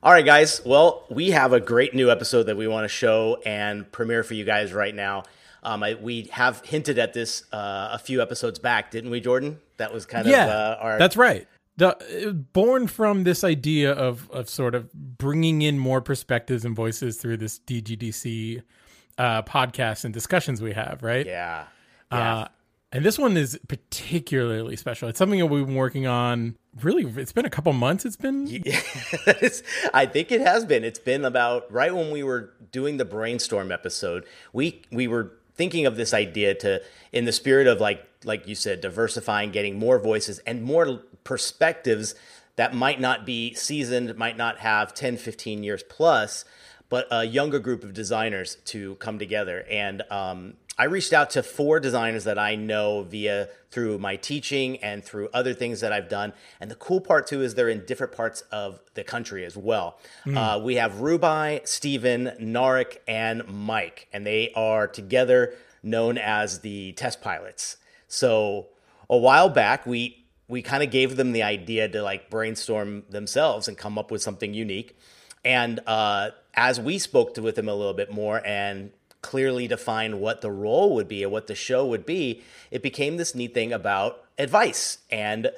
All right, guys. Well, we have a great new episode that we want to show and premiere for you guys right now. Um, I, we have hinted at this uh, a few episodes back, didn't we, Jordan? That was kind yeah, of uh, our. That's right. The, born from this idea of of sort of bringing in more perspectives and voices through this DGDC uh, podcast and discussions we have, right? Yeah. yeah. And this one is particularly special. It's something that we've been working on. Really, it's been a couple months. It's been. Yeah, I think it has been. It's been about right when we were doing the brainstorm episode. We we were thinking of this idea to, in the spirit of like like you said, diversifying, getting more voices and more perspectives that might not be seasoned, might not have 10, 15 years plus, but a younger group of designers to come together. And um, I reached out to four designers that I know via through my teaching and through other things that I've done. And the cool part too is they're in different parts of the country as well. Mm. Uh, we have Rubaie, Steven, Narek, and Mike, and they are together known as the test pilots. So a while back, we we kind of gave them the idea to like brainstorm themselves and come up with something unique. And uh, as we spoke to with them a little bit more and clearly define what the role would be and what the show would be, it became this neat thing about advice. And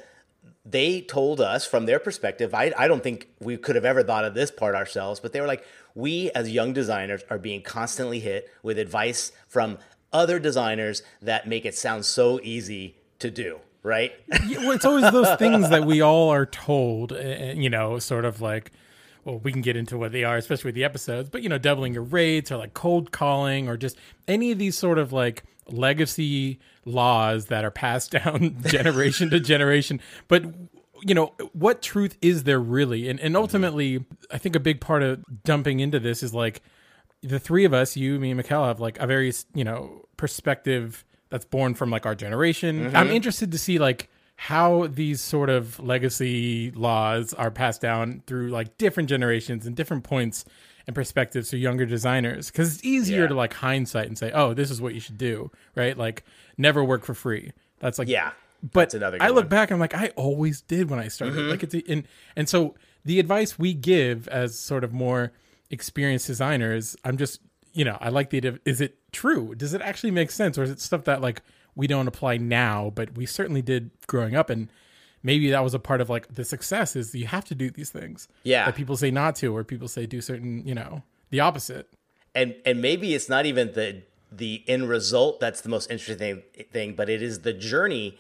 they told us from their perspective, I, I don't think we could have ever thought of this part ourselves, but they were like, we as young designers are being constantly hit with advice from other designers that make it sound so easy to do right? yeah, well, it's always those things that we all are told, eh, eh, you know, sort of like, well, we can get into what they are, especially with the episodes, but you know, doubling your rates or like cold calling or just any of these sort of like legacy laws that are passed down generation to generation. But you know, what truth is there really? And and ultimately, I think a big part of dumping into this is like the three of us, you, me, and Mikkel, have like a very you know perspective that's born from like our generation. Mm-hmm. I'm interested to see like how these sort of legacy laws are passed down through like different generations and different points and perspectives to younger designers. Because it's easier yeah. to like hindsight and say oh this is what you should do right? Like never work for free. That's like yeah. but another i look one. back i'm like i always did when i started. Mm-hmm. like it's and and so the advice we give as sort of more experienced designers i'm just you know i like the idea of, is it true? Does it actually make sense? Or is it stuff that like we don't apply now, but we certainly did growing up. And maybe that was a part of like the success is you have to do these things. Yeah. That people say not to, or people say do certain, you know, the opposite. And and maybe it's not even the the end result that's the most interesting thing, but it is the journey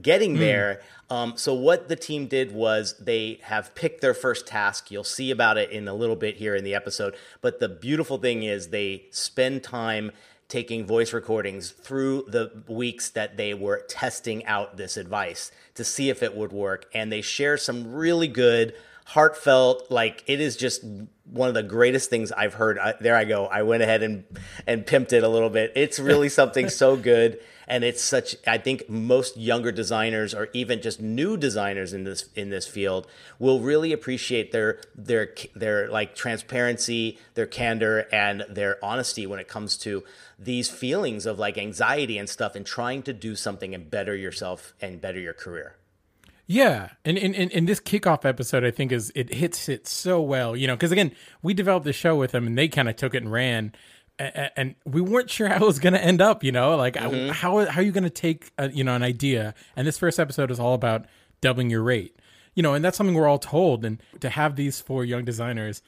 getting hmm. there. Mm. Um, so what the team did was they have picked their first task. You'll see about it in a little bit here in the episode. But the beautiful thing is they spend time taking voice recordings through the weeks that they were testing out this advice to see if it would work. And they share some really good, heartfelt, like it is just one of the greatest things I've heard. I, there I go. I went ahead and, and pimped it a little bit. It's really something so good and it's such i think most younger designers or even just new designers in this in this field will really appreciate their their their like transparency their candor and their honesty when it comes to these feelings of like anxiety and stuff and trying to do something and better yourself and better your career yeah, and in in this kickoff episode, I think is it hits it so well, you know, because again, we developed the show with them, and they kind of took it and ran, and we weren't sure how it was going to end up. You know, like mm-hmm. how how are you going to take a, you know an idea? And this first episode is all about doubling your rate. You know, and that's something we're all told. And to have these four young designers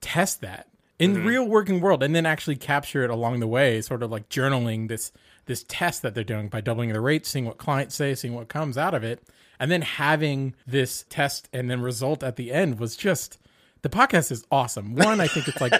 test that in mm-hmm. the real working world, and then actually capture it along the way, sort of like journaling this this test that they're doing by doubling the rate, seeing what clients say, seeing what comes out of it, and then having this test and then result at the end was just the podcast is awesome. One, I think it's like,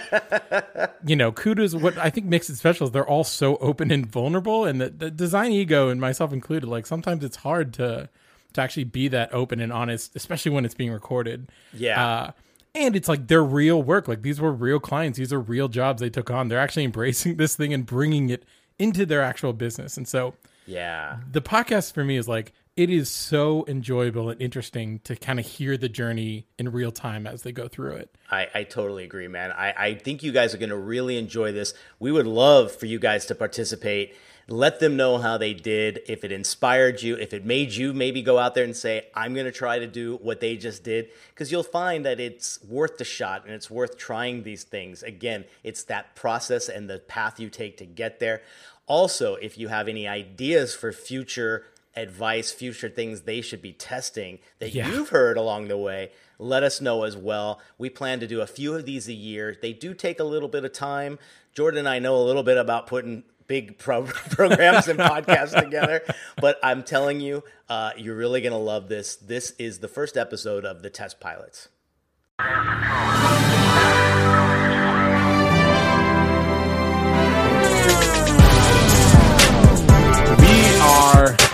you know, kudos. What I think makes it special is they're all so open and vulnerable, and the, the design ego, and myself included, like sometimes it's hard to to actually be that open and honest, especially when it's being recorded. Yeah. Uh, and it's like their real work. Like these were real clients. These are real jobs they took on. They're actually embracing this thing and bringing it into their actual business. And so, yeah, the podcast for me is like it is so enjoyable and interesting to kind of hear the journey in real time as they go through it. I, I totally agree, man. I, I think you guys are going to really enjoy this. We would love for you guys to participate. Let them know how they did, if it inspired you, if it made you maybe go out there and say, I'm going to try to do what they just did. Because you'll find that it's worth the shot and it's worth trying these things. Again, it's that process and the path you take to get there. Also, if you have any ideas for future advice, future things they should be testing that Yeah. you've heard along the way, let us know as well. We plan to do a few of these a year. They do take a little bit of time. Jordan and I know a little bit about putting big pro- programs and podcasts together, but I'm telling you, uh, you're really going to love this. This is the first episode of the Test Pilots.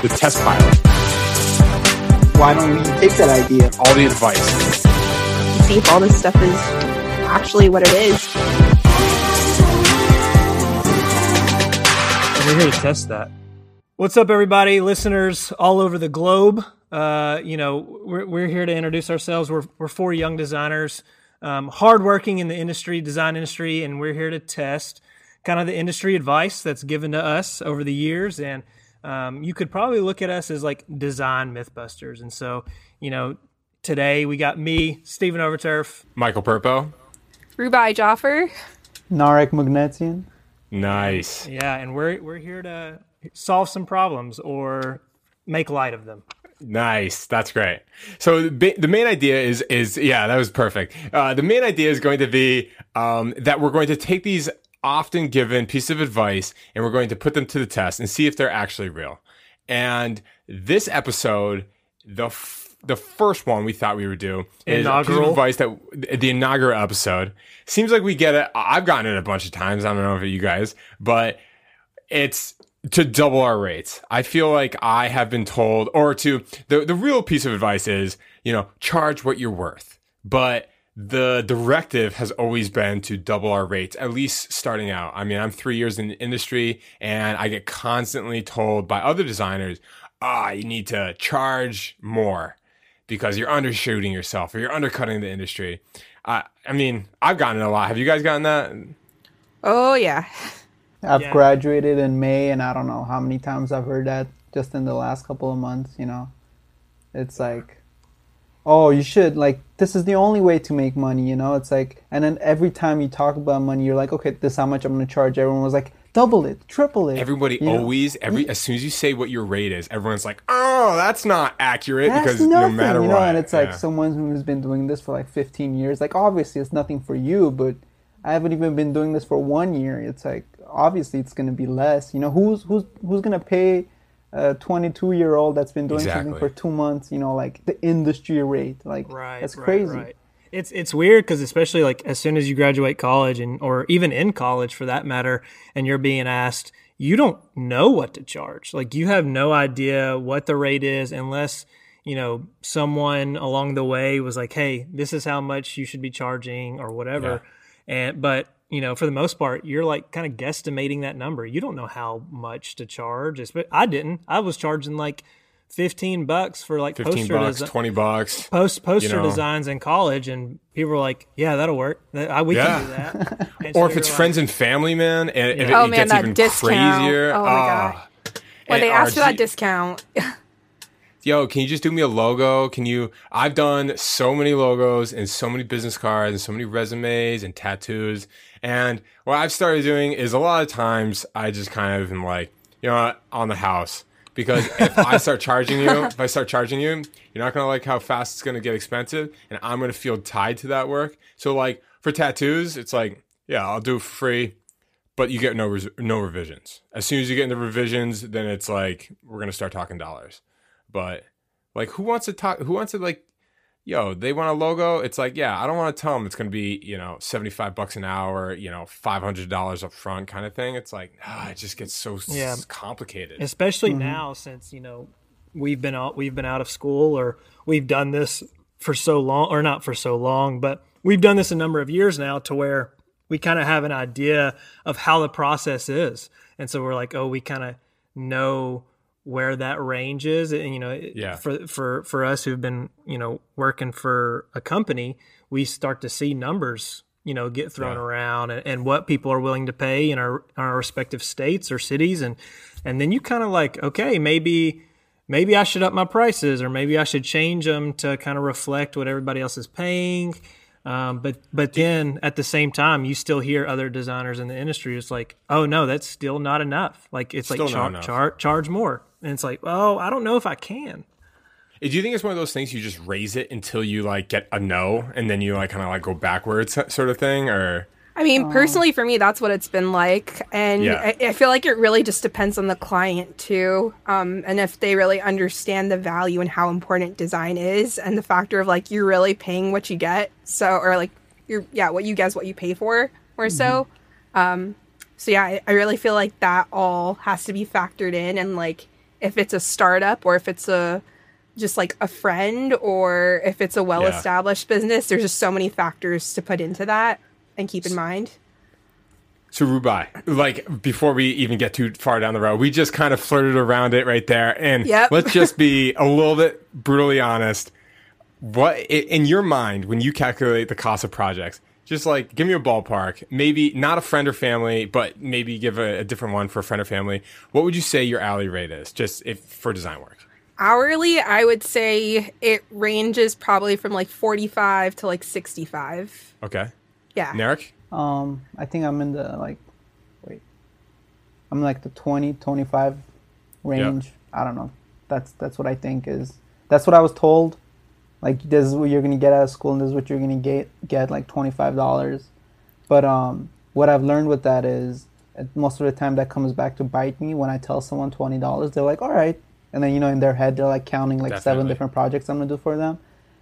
The test pilot. why don't we take that idea? All the advice. see if all this stuff is actually what it is. We're here to test that. What's up, everybody, listeners all over the globe? Uh, you know, we're, we're here to introduce ourselves. We're, we're four young designers, um, hardworking in the industry, design industry, and we're here to test kind of the industry advice that's given to us over the years. And um, you could probably look at us as like design mythbusters. And so, you know, today we got me, Steven Overturf. Michael Burpoe. Rubaie Jaffer. Narek Mughnetsyan. Nice. Yeah, and we're, we're here to solve some problems or make light of them. Nice. That's great. So the, the main idea is is yeah, that was perfect. Uh, the main idea is going to be um, that we're going to take these often given piece of advice and we're going to put them to the test and see if they're actually real. And this episode, the f- the first one we thought we would do is a piece of Inaugural. advice that the inaugural episode seems like we get it. I've gotten it a bunch of times. I don't know if you guys, but it's to double our rates. I feel like I have been told, or to the the real piece of advice is, you know, charge what you're worth. But the directive has always been to double our rates, at least starting out. I mean, I'm three years in the industry, and I get constantly told by other designers, ah, you need to charge more because you're undershooting yourself or you're undercutting the industry. Uh, I mean, I've gotten it a lot. Have you guys gotten that? Oh yeah. I've Yeah. graduated in May, and I don't know how many times I've heard that just in the last couple of months. You know, it's like, oh, you should like this is the only way to make money. You know, it's like, and then every time you talk about money, you're like, okay, this is how much I'm going to charge. Everyone was like, double it, triple it. Everybody you know? always every mm. as soon as you say what your rate is, everyone's like, "Oh, that's not accurate." That's because nothing, no matter you know, what, and it's like yeah. someone who's been doing this for like 15 years. Like, obviously, it's nothing for you, but I haven't even been doing this for one year. It's like obviously it's going to be less. You know, who's who's who's going to pay a 22 year old that's been doing something for two months? You know, like the industry rate. Like, Right, that's right, crazy. right. It's it's weird because especially like as soon as you graduate college and or even in college for that matter, and you're being asked, you don't know what to charge. Like you have no idea what the rate is unless you know someone along the way was like, "Hey, this is how much you should be charging" or whatever. And but you know, for the most part, you're like kind of guesstimating that number. You don't know how much to charge. Espe- I didn't. I was charging like fifteen bucks for like fifteen poster bucks, desi- twenty bucks. post poster you know. designs in college, and people were like, "Yeah, that'll work. I, we Yeah. can do that." And so Or if it's like- friends and family, man, and if it, Oh, it man, gets that even discount. crazier. Oh, my ah. God. when And they asked for that discount. yo, can you just do me a logo? Can you? I've done so many logos and so many business cards and so many resumes and tattoos. And what I've started doing is a lot of times I just kind of am like, you know, on the house. Because if I start charging you, if I start charging you, you're not gonna like how fast it's gonna get expensive, and I'm gonna feel tied to that work. So like for tattoos, it's like, yeah, I'll do it for free but you get no res- no revisions. As soon as you get into revisions, then it's like we're gonna start talking dollars. But like, who wants to talk? Who wants to like? Yo, they want a logo. It's like, yeah, I don't want to tell them it's gonna be you know seventy five bucks an hour, you know five hundred dollars up front, kind of thing. It's like, ah, it just gets so Yeah. s- complicated. especially now since you know we've been out we've been out of school or we've done this for so long or not for so long but we've done this a number of years now to where we kind of have an idea of how the process is and so we're like oh we kind of know where that range is and you know Yeah. for for for us who've been you know working for a company we start to see numbers you know get thrown Yeah. around and, and what people are willing to pay in our our respective states or cities and and then you kind of like okay maybe maybe I should up my prices or maybe I should change them to kind of reflect what everybody else is paying. Um, but but then at the same time, you still hear other designers in the industry. It's like, oh no, that's still not enough. Like it's Still like char- char- charge more, and it's like, oh, I don't know if I can. Do you think it's one of those things you just raise it until you like get a no, and then you like kind of like go backwards, sort of thing, or I mean, personally, for me, that's what it's been like, and Yeah. I, I feel like it really just depends on the client too, um, and if they really understand the value and how important design is, and the factor of like you're really paying what you get, so or like you're yeah, what you get is what you pay for, or so. Um, so yeah, I, I really feel like that all has to be factored in, and like if it's a startup or if it's a just like a friend or if it's a well established business, there's just so many factors to put into that and keep in mind. So Rubaie, like before we even get too far down the road, we just kind of flirted around it right there, and Yep. let's just be a little bit brutally honest. What in your mind when you calculate the cost of projects? Just like give me a ballpark, maybe not a friend or family, but maybe give a, a different one for a friend or family. What would you say your hourly rate is, just if for design work? Hourly, I would say it ranges probably from like 45 to like 65. Okay, Yeah. Narek. Um, I think I'm in the like, wait, I'm like the 20, 25 range. I don't know. That's that's what I think is. That's what I was told. Like this is what you're gonna get out of school, and this is what you're gonna get get like twenty five dollars. But um, what I've learned with that is, most of the time that comes back to bite me when I tell someone twenty dollars. They're like, all right, and then you know in their head they're like counting like seven different projects I'm gonna do for them,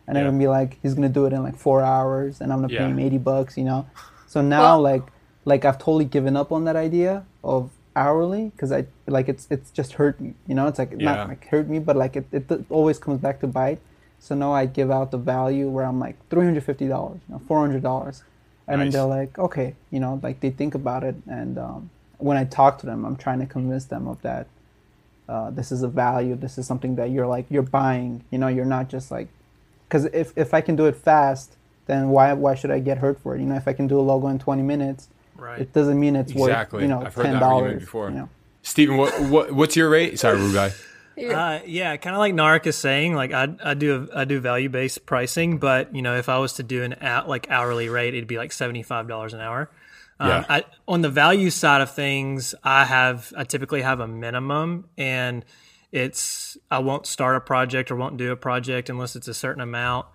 and Yeah. I'm gonna be like, he's gonna do it in like four hours, and I'm gonna Yeah. pay him eighty bucks, you know. So now Well- like like I've totally given up on that idea of hourly because I like it's it's just hurt me, you know. It's like Yeah. not like hurt me, but like it, it, it always comes back to bite. So now I give out the value where I'm like three hundred fifty dollars, you know, four hundred dollars, and Nice. then they're like, okay, you know, like they think about it, and um, when I talk to them, I'm trying to convince them of that. Uh, this is a value. This is something that you're like you're buying. You know, you're not just like, because if if I can do it fast, then why why should I get hurt for it? You know, if I can do a logo in twenty minutes, Right. it doesn't mean it's Exactly. worth you know I've heard ten that argument dollars before. You know? Steven, what, what what's your rate? Sorry, Rubaie. Uh, yeah, kind of like Narek is saying, like I, I do I do value based pricing, but you know if I was to do an out like hourly rate, it'd be like seventy five dollars an hour. Um, Yeah. I, on the value side of things, I have I typically have a minimum, and it's I won't start a project or won't do a project unless it's a certain amount,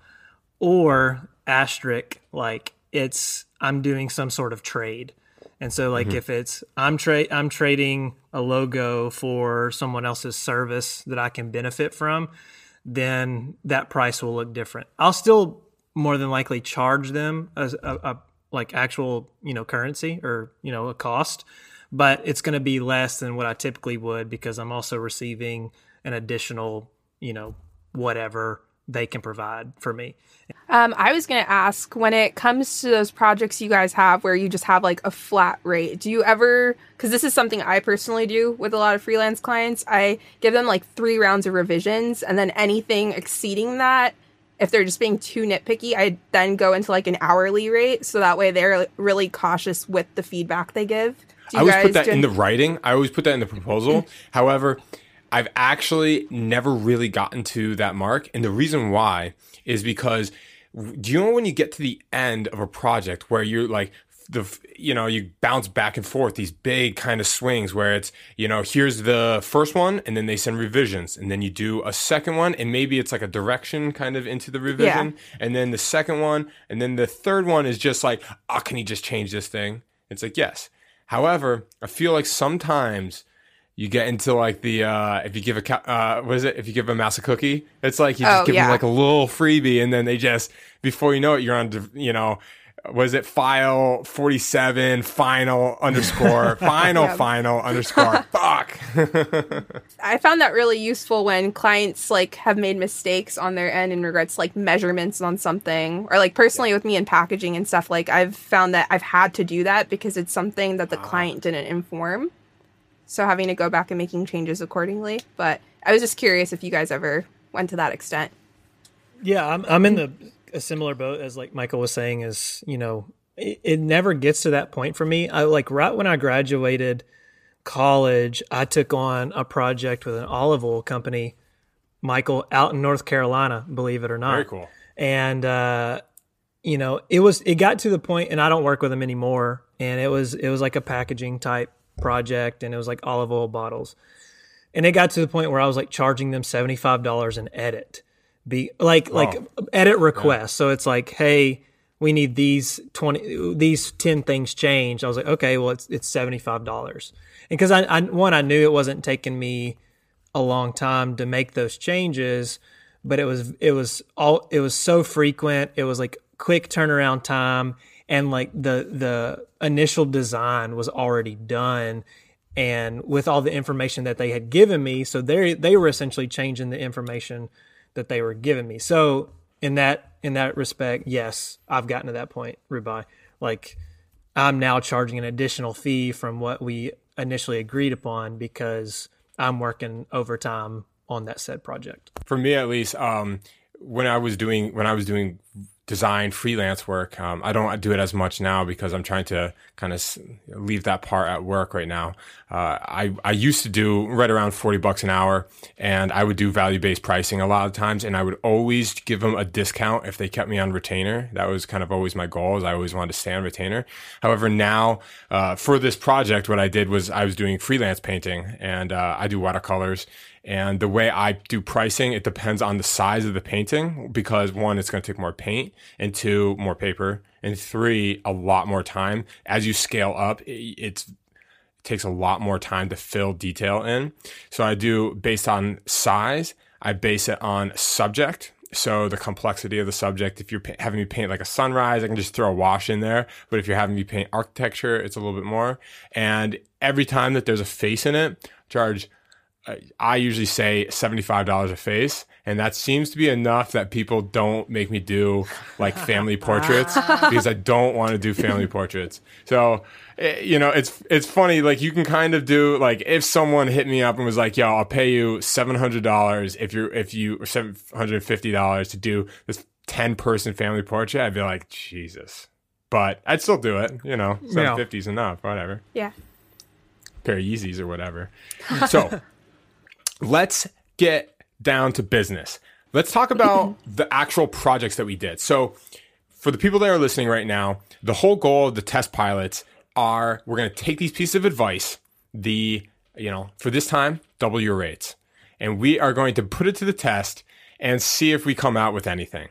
or asterisk like it's I'm doing some sort of trade. And so like mm-hmm. if it's I'm tra- I'm trading a logo for someone else's service that I can benefit from, then that price will look different. I'll still more than likely charge them as a, a like actual, you know, currency or, you know, a cost, but it's going to be less than what I typically would because I'm also receiving an additional, you know, whatever they can provide for me. Um, I was going to ask when it comes to those projects you guys have where you just have like a flat rate, do you ever, because this is something I personally do with a lot of freelance clients, I give them like three rounds of revisions and then anything exceeding that, if they're just being too nitpicky, I then go into like an hourly rate. So that way they're really cautious with the feedback they give. Do I always guys put that do in the writing. I always put that in the proposal. However, I've actually never really gotten to that mark, and the reason why is because do you know when you get to the end of a project where you're like the you know you bounce back and forth these big kind of swings where it's you know here's the first one and then they send revisions and then you do a second one and maybe it's like a direction kind of into the revision and then the second one and then the third one is just like oh can you just change this thing? It's like yes. However i feel like sometimes you get into like the uh if you give a uh what is it? If you give a mouse a cookie it's like you just Oh, give them like a little freebie and then they just before you know it you're on you know was it? File 47 final underscore final Yeah. final underscore. Fuck. I found that really useful when clients like have made mistakes on their end in regards to like measurements on something or like personally with me in packaging and stuff like I've found that I've had to do that because it's something that the client didn't inform. So having to go back and making changes accordingly. But I was just curious if you guys ever went to that extent. Yeah, I'm I'm in the a similar boat as like Michael was saying is, you know, it, it never gets to that point for me. I like right when I graduated college, I took on a project with an olive oil company, Michael, out in North Carolina, believe it or not. Very cool. And uh, you know, it was it got to the point and I don't work with them anymore. And it was it was like a packaging type project and it was like olive oil bottles. And it got to the point where I was like charging them seventy five dollars an edit. Be like like edit request. So it's like, hey, we need these 20 these 10 things changed i was like okay well it's it's $75 and because I, I one i knew it wasn't taking me a long time to make those changes but it was it was all it was so frequent it was like quick turnaround time and like the the initial design was already done and with all the information that they had given me so they they were essentially changing the information that they were giving me so in that in that respect, yes, I've gotten to that point, Rubaie. Like I'm now charging an additional fee from what we initially agreed upon because I'm working overtime on that said project. For me, at least, um, when I was doing when I was doing design freelance work. Um, I don't do it as much now because I'm trying to kind of leave that part at work right now. Uh, I, I used to do right around 40 bucks an hour and I would do value based pricing a lot of times. And I would always give them a discount if they kept me on retainer. That was kind of always my goal is I always wanted to stay on retainer. However, now, uh, for this project, what I did was I was doing freelance painting and, uh, I do watercolors and the way I do pricing, it depends on the size of the painting because one, it's going to take more paint, and two, more paper, and three, a lot more time. As you scale up, it takes a lot more time to fill detail in. So I do based on size. I base it on subject. So the complexity of the subject. If you're having me paint like a sunrise, I can just throw a wash in there. But if you're having me paint architecture, it's a little bit more. And every time that there's a face in it, charge I usually say $75 a face. And that seems to be enough that people don't make me do like family portraits because I don't want to do family portraits. So, eh, you know, it's, it's funny. Like you can kind of do like if someone hit me up and was like, yo, I'll pay you $700 if you're, if you, or $750 to do this 10 person family portrait, I'd be like, Jesus. But I'd still do it. You know, 750 is enough, whatever. Yeah. Pair of Yeezys or whatever. So, let's get down to business. Let's talk about the actual projects that we did. So, for the people that are listening right now, the whole goal of the test pilots are we're going to take these pieces of advice, the, you know, for this time, double your rates. And we are going to put it to the test and see if we come out with anything.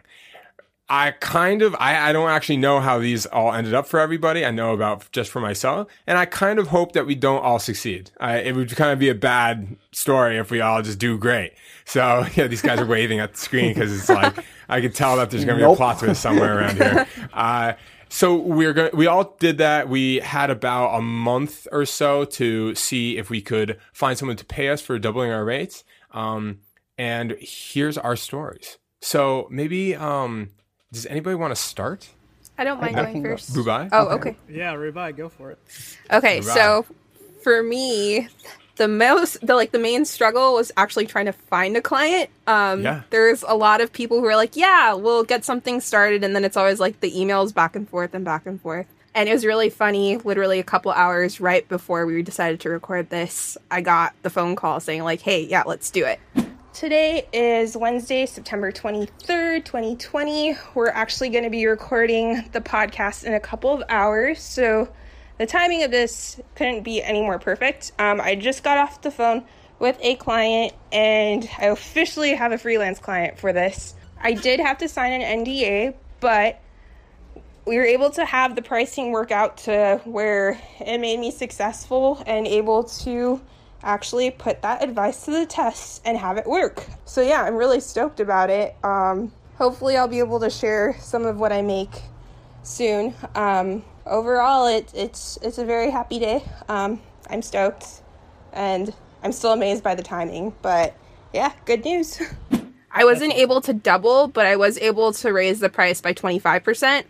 I kind of I, I don't actually know how these all ended up for everybody. I know about just for myself, and I kind of hope that we don't all succeed. I, it would kind of be a bad story if we all just do great. So yeah, these guys are waving at the screen because it's like I can tell that there's going to be a plot twist somewhere around here. Uh, so we're going. We all did that. We had about a month or so to see if we could find someone to pay us for doubling our rates. Um, and here's our stories. So maybe um, does anybody want to start? I don't mind I going can go. first. Rubaie? Oh, okay. Yeah, Rubaie, go for it. Okay, Right. so for me, the most the like the main struggle was actually trying to find a client. Um Yeah. there's a lot of people who are like, "Yeah, we'll get something started." And then it's always like the emails back and forth and back and forth. And it was really funny, literally a couple hours right before we decided to record this, I got the phone call saying like, "Hey, yeah, let's do it." Today is Wednesday, September 23rd, 2020. We're actually going to be recording the podcast in a couple of hours. So the timing of this couldn't be any more perfect. Um, I just got off the phone with a client and I officially have a freelance client for this. I did have to sign an NDA, but we were able to have the pricing work out to where it made me successful and able to actually put that advice to the test and have it work. So yeah, I'm really stoked about it. Um, hopefully, I'll be able to share some of what I make soon. Um, overall, it, it's it's a very happy day. Um, I'm stoked, and I'm still amazed by the timing. But yeah, good news. I wasn't able to double, but I was able to raise the price by 25%,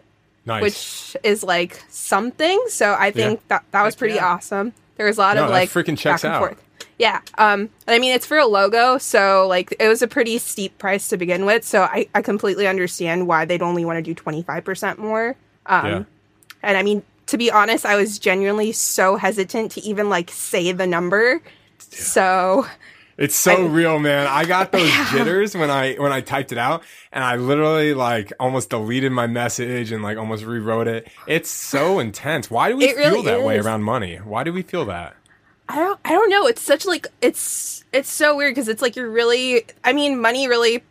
Nice. which is like something. So I think that that was pretty yeah. awesome. there was a lot No, of like freaking checks out. forth. Yeah. Um, I mean, it's for a logo, so like it was a pretty steep price to begin with. So I, I completely understand why they'd only want to do 25% more. Um, yeah. And I mean, to be honest, I was genuinely so hesitant to even like say the number. So It's so I- real, man. I got those jitters when I when I typed it out, and I literally like almost deleted my message and like almost rewrote it. It's so intense. Why do we It feel really that way around money? Why do we feel that? I don't I don't know. It's such like it's it's so weird because it's like you're really I mean money really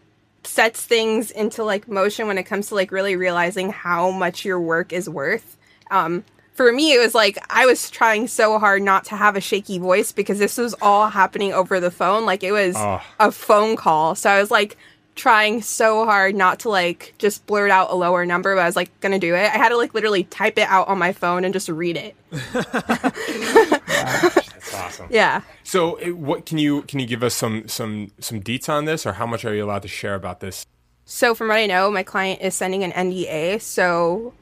sets things into like motion when it comes to like really realizing how much your work is worth. Um for me it was like I was trying so hard not to have a shaky voice because this was all happening over the phone. Like it was Oh. a phone call. So I was like trying so hard not to like just blurt out a lower number, but I was like gonna do it. I had to like literally type it out on my phone and just read it. That's awesome. Yeah. So, eh, what can you can you give us some some some deets on this, or how much are you allowed to share about this? So, from what I know, my client is sending an NDA. So,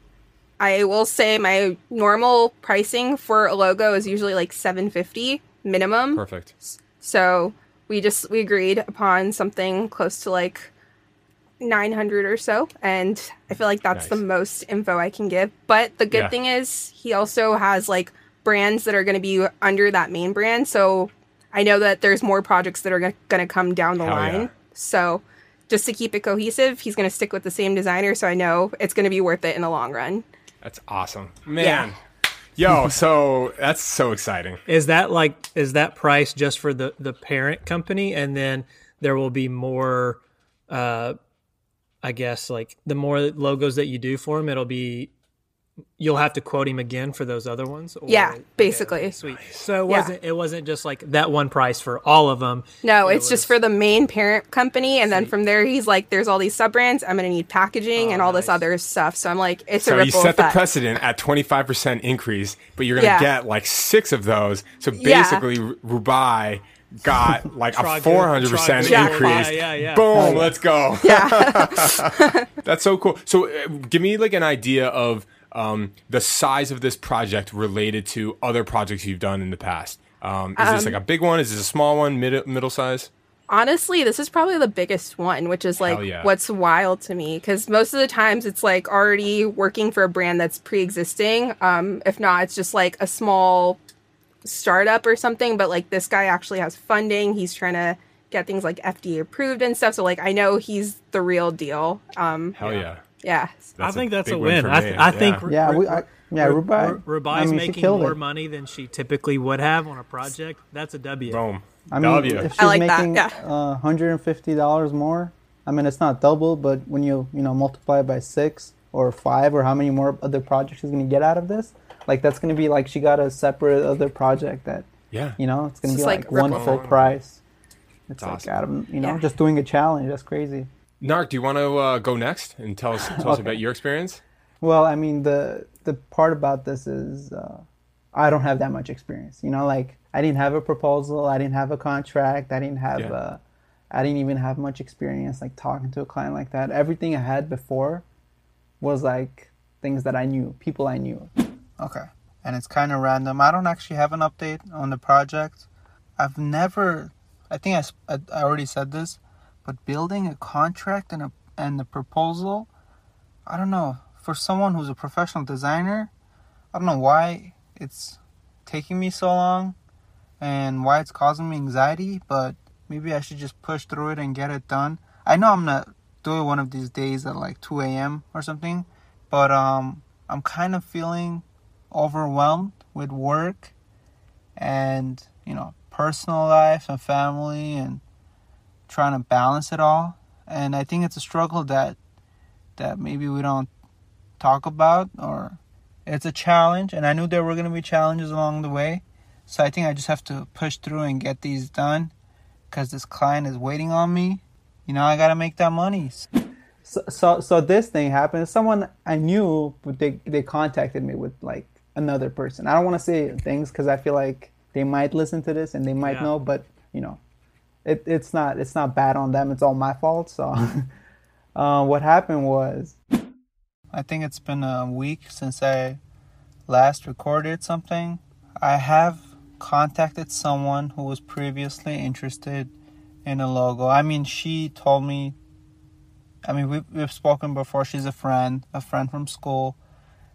I will say my normal pricing for a logo is usually like 750 minimum. Perfect. So, we just we agreed upon something close to like 900 or so, and I feel like that's the most info I can give. But the good Yeah. thing is he also has like brands that are going to be under that main brand. So, I know that there's more projects that are going to come down the Hell line. yeah. So, just to keep it cohesive, he's going to stick with the same designer. So I know it's going to be worth it in the long run. That's awesome, man. Yo, so that's so exciting. Is that like is that price just for the the parent company, and then there will be more? uh I guess like the more logos that you do for him, it'll be you'll have to quote him again for those other ones. Or, Yeah, okay, basically. sweet. So it wasn't it wasn't just like that one price for all of them. No, It it's just for the main parent company, and then from there, he's like, "There's all these sub brands. I'm going to need packaging and all this other stuff." So I'm like, "It's So a you ripple set the precedent at 25% increase, but you're going to Yeah. get like six of those. So Yeah. basically, Rubaie got like a 400% Trog- increase. Yeah, yeah. Boom, let's go. Yeah, That's so cool. So uh, give me like an idea of um, the size of this project related to other projects you've done in the past. Um, is this like a big one? Is this a small one? Mid- middle size? Honestly, this is probably the biggest one, which is like yeah. what's wild to me because most of the times it's like already working for a brand that's pre-existing. Um, if not, it's just like a small startup or something. But like this guy actually has funding. He's trying to get things like FDA approved and stuff. So like I know he's the real deal. Um, Hell yeah. yeah. I think that's a win. for I, th- I think Yeah, we, I, yeah, Ru- Rubaie. Ru- I mean, making more it. money than she typically would have on a project. That's a W. Boom. I mean, W. if she's like making yeah. uh, $150 more, I mean, it's not double, but when you you know multiply it by six or five or how many more other projects she's gonna get out of this, like that's gonna be like she got a separate other project that Yeah. you know it's gonna be like, like one full price. It's like awesome. Adam, you know, Yeah. just doing a challenge. That's crazy. Nark, do you want to uh, go next and tell us, tell us Okay. about your experience? Well, I mean, the the part about this is uh, I don't have that much experience. You know, like I didn't have a proposal, I didn't have a contract, I didn't have, Yeah. uh, I didn't even have much experience like talking to a client like that. Everything I had before was like things that I knew, people I knew. Okay, and it's kind of random. I don't actually have an update on the project. I've never, I think I, I already said this, but building a contract and a and the proposal. I don't know. For someone who's a professional designer, I don't know why it's taking me so long and why it's causing me anxiety, but maybe I should just push through it and get it done. I know I'm gonna do it one of these days at like 2 a.m. or something, but um, I'm kind of feeling overwhelmed with work and, you know, personal life and family and trying to balance it all. And I think it's a struggle that that maybe we don't talk about or it's a challenge and I knew there were going to be challenges along the way. So I think I just have to push through and get these done cuz this client is waiting on me. You know, I got to make that money. So, so so this thing happened. Someone I knew, but they they contacted me with like another person. I don't want to say things cuz I feel like they might listen to this and they might Yeah. know, but you know, it, it's not it's not bad on them. It's all my fault. So, uh, what happened was, I think it's been a week since I last recorded something. I have contacted someone who was previously interested in a logo. I mean, she told me. I mean, we've we've spoken before. She's a friend, a friend from school,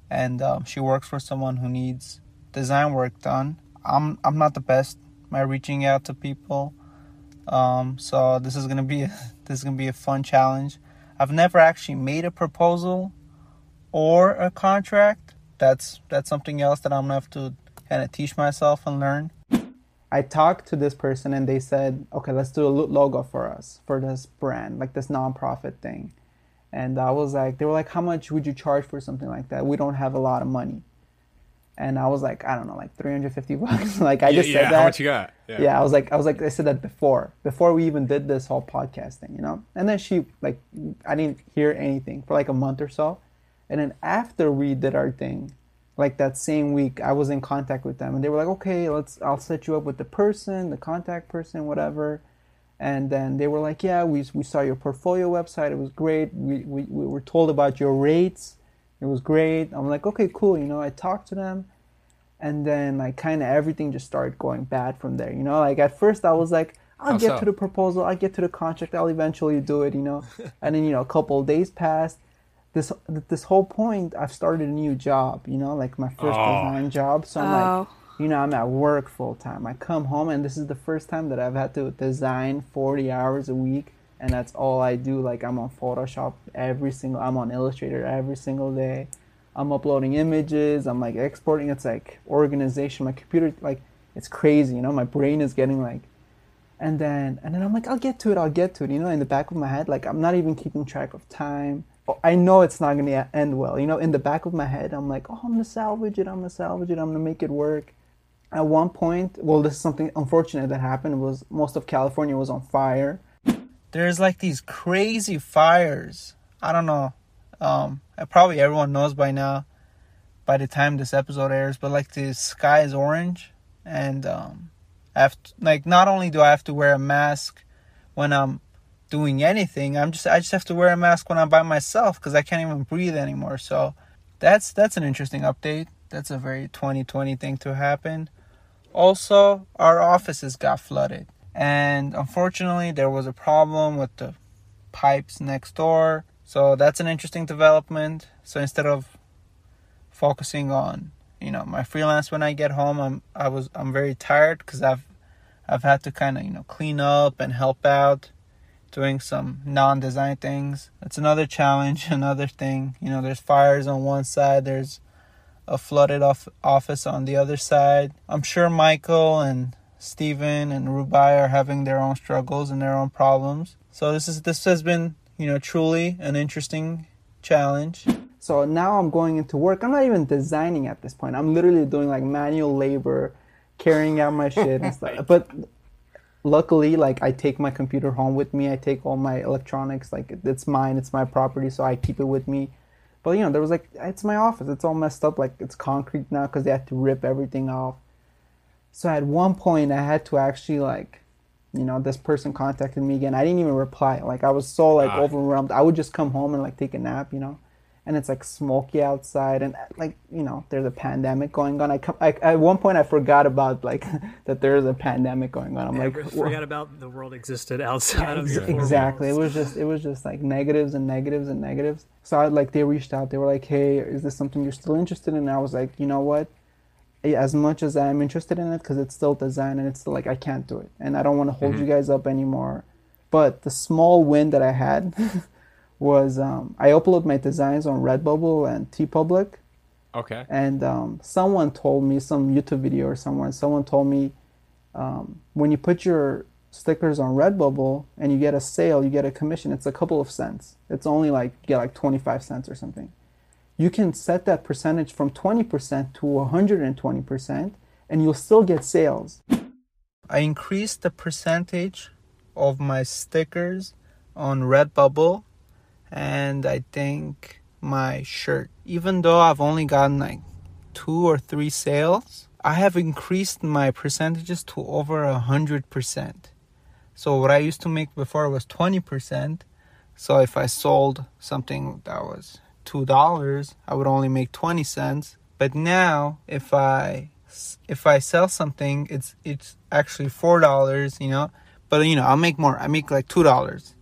and um, she works for someone who needs design work done. I'm I'm not the best at reaching out to people, um, so this is gonna be a, this is gonna be a fun challenge. I've never actually made a proposal or a contract. That's that's something else that I'm gonna have to kind of teach myself and learn. I talked to this person and they said, okay, let's do a logo for us for this brand, like this nonprofit thing. And I was like, they were like, how much would you charge for something like that? We don't have a lot of money. And I was like, I don't know, like 350 bucks. like I Yeah, just yeah, said that. how much you got? Yeah. Yeah. I was like, I was like, I said that before, before we even did this whole podcast thing, you know. And then she like, I didn't hear anything for like a month or so, and then after we did our thing, like that same week, I was in contact with them, and they were like, okay, let's, I'll set you up with the person, the contact person, whatever. And then they were like, yeah, we we saw your portfolio website, it was great. We we, we were told about your rates, it was great. I'm like, okay, cool, you know. I talked to them and then like kind of everything just started going bad from there you know like at first i was like i'll How get so? to the proposal i'll get to the contract i'll eventually do it you know and then you know a couple of days passed this this whole point i've started a new job you know like my first Oh. design job so i'm Oh. like you know i'm at work full time i come home and this is the first time that i've had to design 40 hours a week and that's all i do like i'm on photoshop every single i'm on illustrator every single day I'm uploading images, I'm like exporting. It's like organization. My computer, like, it's crazy, you know. My brain is getting like, and then and then I'm like, I'll get to it, I'll get to it, you know. In the back of my head, like, I'm not even keeping track of time. I know it's not gonna end well, you know. In the back of my head, I'm like, oh, I'm gonna salvage it, I'm gonna salvage it, I'm gonna make it work. At one point, well, this is something unfortunate that happened. Was most of California was on fire. There's like these crazy fires. I don't know. Um probably everyone knows by now by the time this episode airs but like the sky is orange. And um I have like not only do I have to wear a mask when I'm doing anything I'm just I just have to wear a mask when I'm by myself cuz I can't even breathe anymore. So that's that's an interesting update. That's a very 2020 thing to happen. Also our offices got flooded and unfortunately there was a problem with the pipes next door so that's an interesting development. So instead of focusing on, you know, my freelance when I get home, I'm I was I'm very tired because I've I've had to kind of you know clean up and help out, doing some non-design things. That's another challenge, another thing. You know, there's fires on one side. There's a flooded off office on the other side. I'm sure Michael and Steven and Rubaie are having their own struggles and their own problems. So this is this has been you know, truly an interesting challenge. So now I'm going into work. I'm not even designing at this point. I'm literally doing like manual labor, carrying out my shit and stuff. But luckily, like I take my computer home with me. I take all my electronics. Like it's mine. It's my property. So I keep it with me. But you know, there was like it's my office. It's all messed up. Like it's concrete now because they had to rip everything off. So at one point, I had to actually like you know this person contacted me again. I didn't even reply. Like i was so like Ah. overwhelmed. I would just come home and like take a nap you know? And it's like smoky outside and like you know there's a pandemic going on. I come I, at one point i forgot about like that there's a pandemic going on. I'm I like forgot about the world existed outside of Ex- the four exactly. It was just it was just like negatives and negatives and negatives. So I, like they reached out. They were like hey is this something you're still interested in? And i was like you know what as much as i'm interested in it because it's still design and it's still like i can't do it. And i don't want to hold you guys up anymore. But the small win that i had was um, i upload my designs on redbubble and TeePublic Okay. and um, someone told me some youtube video or someone someone told me um, when you put your stickers on redbubble and you get a sale you get a commission it's a couple of cents. It's only like you get like 25 cents or something you can set that percentage from 20% to 120% and you'll still get sales. I increased the percentage of my stickers on redbubble and i think my shirt even though i've only gotten like two or three sales i have increased my percentages to over hundred percent. So what i used to make before was 20% so if i sold something that was two dollars i would only make 20 cents but now if I if I sell something, it's it's actually four dollars, you know. But you know, I'll make more. I make like two dollars.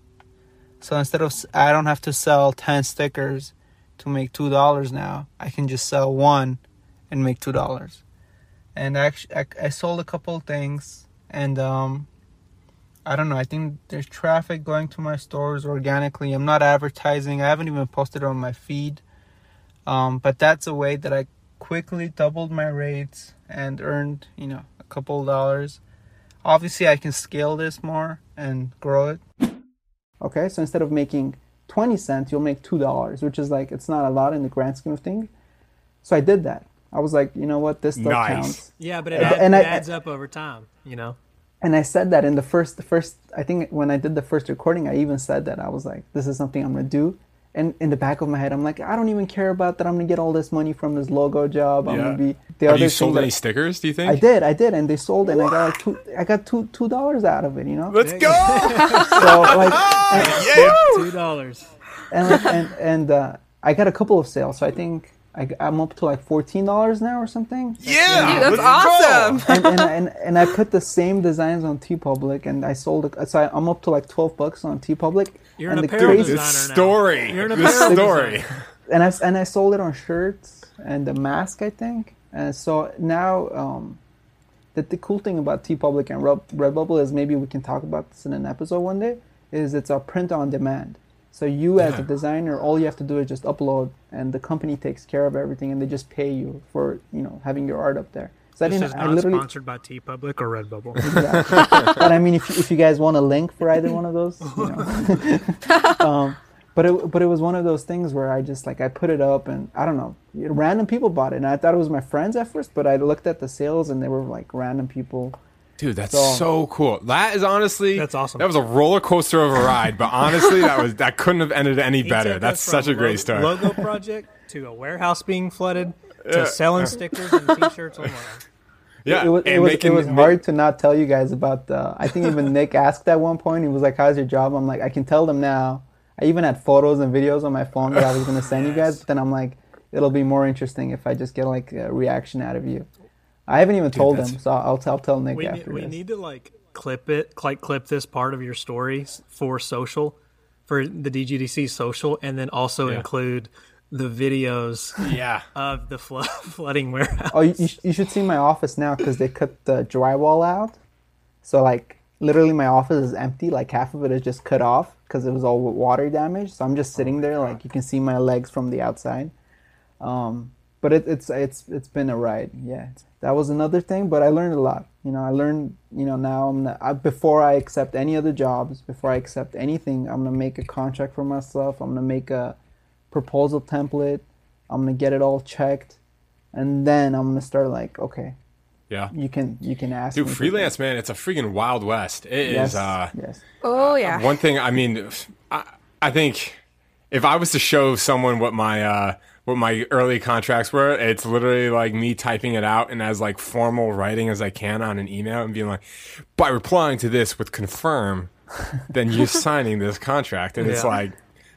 So instead of I don't have to sell ten stickers to make two dollars now. I can just sell one and make two dollars. And actually, I, I sold a couple things, and um, I don't know. I think there's traffic going to my stores organically. I'm not advertising. I haven't even posted it on my feed. Um, but that's a way that I quickly doubled my rates and earned, you know, a couple of dollars. Obviously, I can scale this more and grow it. Okay, so instead of making 20 cents, you'll make $2, which is like, it's not a lot in the grand scheme of things. So I did that. I was like, you know what, this stuff Nice. counts. Yeah, but it, And- add- and it adds up over time. You know. And I said that in the first, the first, I think when I did the first recording, I even said that I was like, this is something I'm gonna do. And in the back of my head, I'm like, I don't even care about that. I'm gonna get all this money from this logo job. I'm Yeah. gonna be the Have other you thing sold that- any stickers? Do you think? I did, I did, and they sold, and I got like two, I got two two dollars out of it, you know. Let's go! So like, and, yeah. Two dollars. and and, and uh, I got a couple of sales, so I think I, I'm up to like fourteen dollars now or something. Yeah. Dude, that's let's awesome. and, and, and, and I put the same designs on TeePublic, and I sold it. So I, I'm up to like twelve bucks on TeePublic. You're and an the apparel crazy, designer. This now. story. You're an This apparel story. designer. and I and I sold it on shirts and a mask, I think. And so now, um, the, the cool thing about TeePublic and Red, Redbubble is maybe we can talk about this in an episode one day. Is it's a print on demand. So you as a designer, all you have to do is just upload, and the company takes care of everything, and they just pay you for you know having your art up there. So I This didn't. is I literally. sponsored by T TeePublic or Redbubble. Exactly. but I mean, if, if you guys want a link for either one of those, you know. um, but it but it was one of those things where I just like I put it up and I don't know, random people bought it, and I thought it was my friends at first, but I looked at the sales and they were like random people. Dude, that's So- so cool. That is honestly That's awesome. That was a roller coaster of a ride, but honestly, that was that couldn't have ended any better. That's such a great story. Logo project to a warehouse being flooded to Yeah. selling stickers and T-shirts online. yeah, It was it was, making it was ma- hard to not tell you guys about the. I think even Nick asked at one point. He was like, "How's your job?" I'm like, "I can tell them now." I even had photos and videos on my phone that I was gonna send you guys, but then I'm like, it'll be more interesting if I just get like a reaction out of you. I haven't even told that's- them, so I'll, I'll tell Nick We, after need, we this. need to like clip it, like clip this part of your story for social, for the DGDC social, and then also Yeah. include the videos Yeah. of the flood, flooding warehouse. Oh, you, you, sh- you should see my office now because they cut the drywall out. So like literally my office is empty. Like half of it is just cut off because it was all water damage. So I'm just sitting there. Like you can see my legs from the outside. Um, but it, it's it's it's been a ride. Yeah, that was another thing. But I learned a lot. You know, I learned. You know, now I'm not, I, before I accept any other jobs, before I accept anything, I'm gonna make a contract for myself. I'm gonna make a proposal template. I'm gonna get it all checked, and then I'm gonna start like, okay, Yeah. you can you can ask. Dude, me freelance, man, it's a freaking wild west. It is. Yes, uh, yes. Oh yeah. One thing, I mean, I, I think if I was to show someone what my uh, what my early contracts were, it's literally like me typing it out and as like formal writing as I can on an email and being like, by replying to this with confirm, then you're signing this contract, and it's like.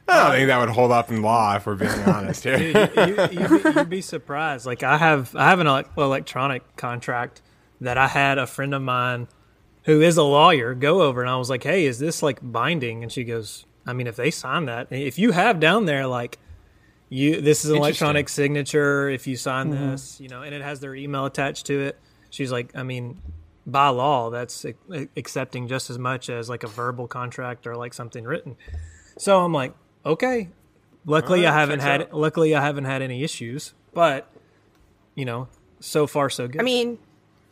I don't think that would hold up in law if we're being honest here. You, you, you'd, be, you'd be surprised. Like I have, I have an electronic contract that I had a friend of mine who is a lawyer go over, and I was like, "Hey, is this like binding?" And she goes, "I mean, if they sign that, if you have down there like." You, this is an electronic signature. If you sign mm-hmm. this, you know, and it has their email attached to it. She's like, I mean, by law, that's accepting just as much as like a verbal contract or like something written. So I'm like, okay. Luckily, Alright, I haven't had. out. Luckily, I haven't had any issues. But you know, so far so good. I mean,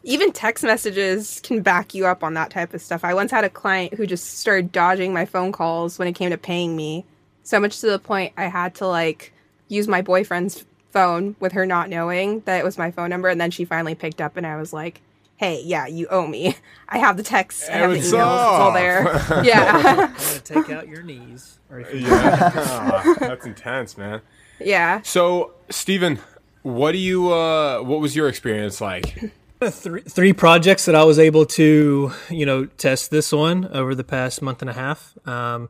even text messages can back you up on that type of stuff. I once had a client who just started dodging my phone calls when it came to paying me, so much to the point I had to like use my boyfriend's phone with her not knowing that it was my phone number, and then she finally picked up, and I was like. Hey, yeah, you owe me. I have the texts. I have the emails. It's all there. Yeah, I'm gonna take out your knees. You- yeah, Ah, that's intense, man. yeah. So, Steven, what do you? Uh, what was your experience like? three three projects that I was able to you know test this one over the past month and a half, um,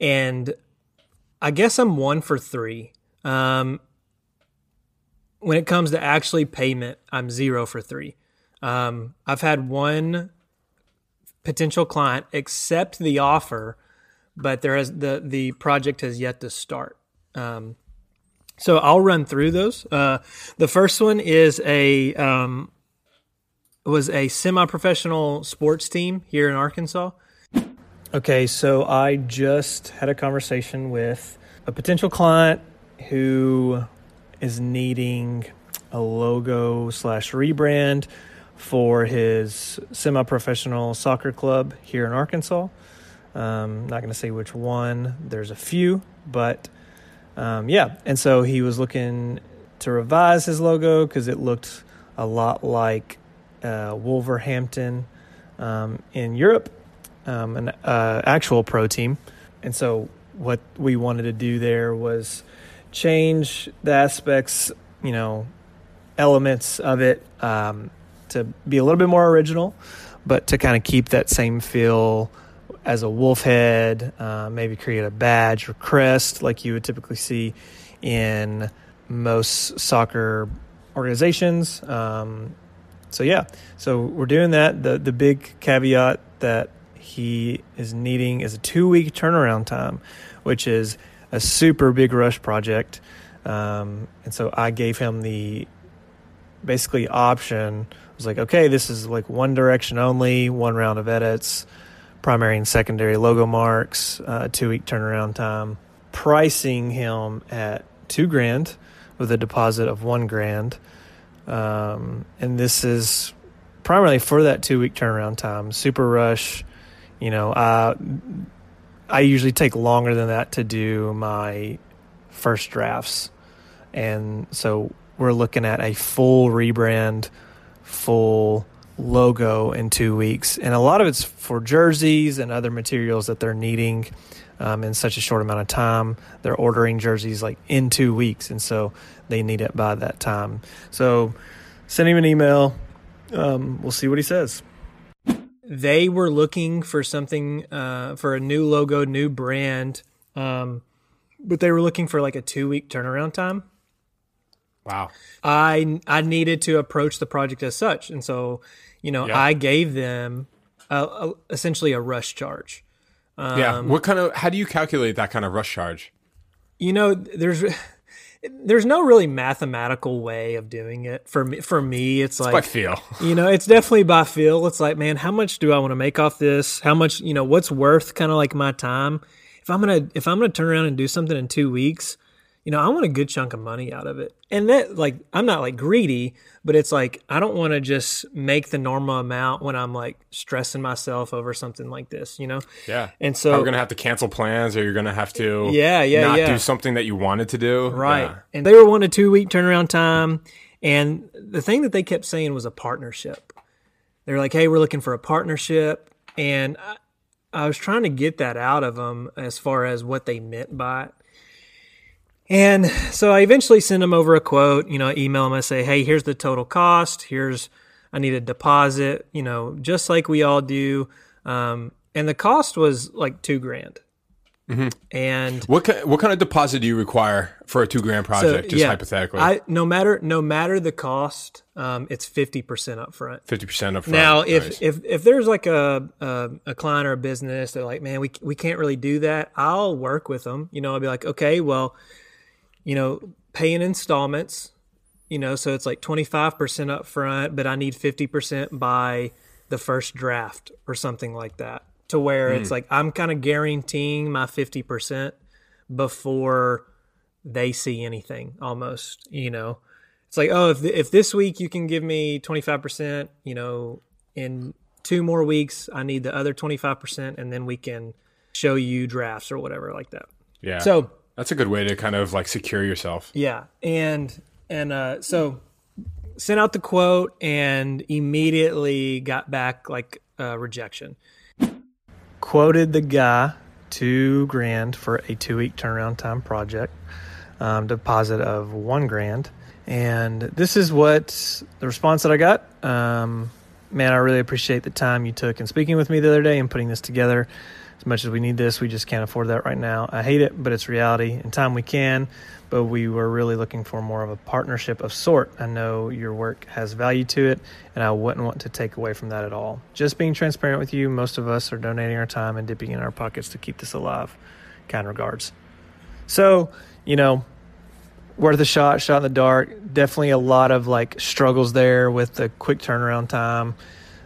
and I guess I'm one for three. Um, when it comes to actually payment, I'm zero for three. Um, I've had one potential client accept the offer, but there has the the project has yet to start. Um, so I'll run through those. Uh, the first one is a um, was a semi-professional sports team here in Arkansas. Okay, so I just had a conversation with a potential client who is needing a logo slash rebrand for his semi-professional soccer club here in Arkansas. Um, not going to say which one. There's a few, but um, yeah. And so he was looking to revise his logo because it looked a lot like uh, Wolverhampton um, in Europe, um, an uh, actual pro team. And so what we wanted to do there was change the aspects, you know, elements of it um, to be a little bit more original, but to kind of keep that same feel as a wolf head, uh, maybe create a badge or crest like you would typically see in most soccer organizations. Um, so yeah, so we're doing that. The the big caveat that he is needing is a two week turnaround time, which is a super big rush project. Um, and so I gave him the basically option. I was like, okay, this is like one direction only, one round of edits, primary and secondary logo marks, uh, two week turnaround time, pricing him at two grand with a deposit of one grand. Um, and this is primarily for that two week turnaround time. Super rush, you know, uh, I usually take longer than that to do my first drafts. And so we're looking at a full rebrand, full logo in two weeks. And a lot of it's for jerseys and other materials that they're needing um, in such a short amount of time. They're ordering jerseys like in two weeks. And so they need it by that time. So send him an email. Um, we'll see what he says. They were looking for something uh, for a new logo, new brand, um, but they were looking for like a two week turnaround time. Wow. I I needed to approach the project as such, and so you know Yeah. I gave them a, a, essentially a rush charge. yeah. Um, What kind of? How do you calculate that kind of rush charge? You know, there's there's no really mathematical way of doing it for me. For me, it's like By feel. you know, it's definitely by feel. It's like, man, how much do I want to make off this? How much, you know, what's worth kind of like my time? If I'm gonna if I'm gonna turn around and do something in two weeks, you know, I want a good chunk of money out of it. And that like I'm not like greedy, but it's like I don't want to just make the normal amount when I'm like stressing myself over something like this, you know? Yeah. And so we're gonna have to cancel plans, or you're gonna have to? Yeah, yeah, not yeah. do something that you wanted to do. Right. Yeah. And they were one a two week turnaround time. And the thing that they kept saying was a partnership. They're like, hey, we're looking for a partnership. And I, I was trying to get that out of them as far as what they meant by it. And so I eventually send them over a quote, you know, I email them, I say, hey, here's the total cost. Here's, I need a deposit, you know, just like we all do. Um, and the cost was like two grand. And What kind, what kind of deposit do you require for a two grand project? just hypothetically, I no matter no matter the cost, um, it's fifty percent up front. fifty percent up front. Now, if, Nice. if if there's like a, a a client or a business, they're like, man, we we can't really do that. I'll work with them. You know, I'll be like, okay, well, you know, pay in installments. You know, so it's like twenty five percent up front, but I need fifty percent by the first draft or something like that. To where it's hmm. like I'm kind of guaranteeing my fifty percent before they see anything almost you know it's like oh if, if this week you can give me 25% you know in two more weeks i need the other 25% and then we can show you drafts or whatever like that yeah, so that's a good way to kind of like secure yourself. yeah and and uh so sent out the quote and immediately got back like uh, rejection. Quoted the guy two grand for a two week turnaround time project um, deposit of one grand. And this is what the response that i got. Um, man i really appreciate the time you took in speaking with me the other day and putting this together as much as we need this, we just can't afford that right now. I hate it, but it's reality. In time, we can. But we were really looking for more of a partnership of sort. I know your work has value to it, and I wouldn't want to take away from that at all. Just being transparent with you, most of us are donating our time and dipping in our pockets to keep this alive. Kind regards. So, you know, worth a shot, shot in the dark. Definitely a lot of like struggles there with the quick turnaround time.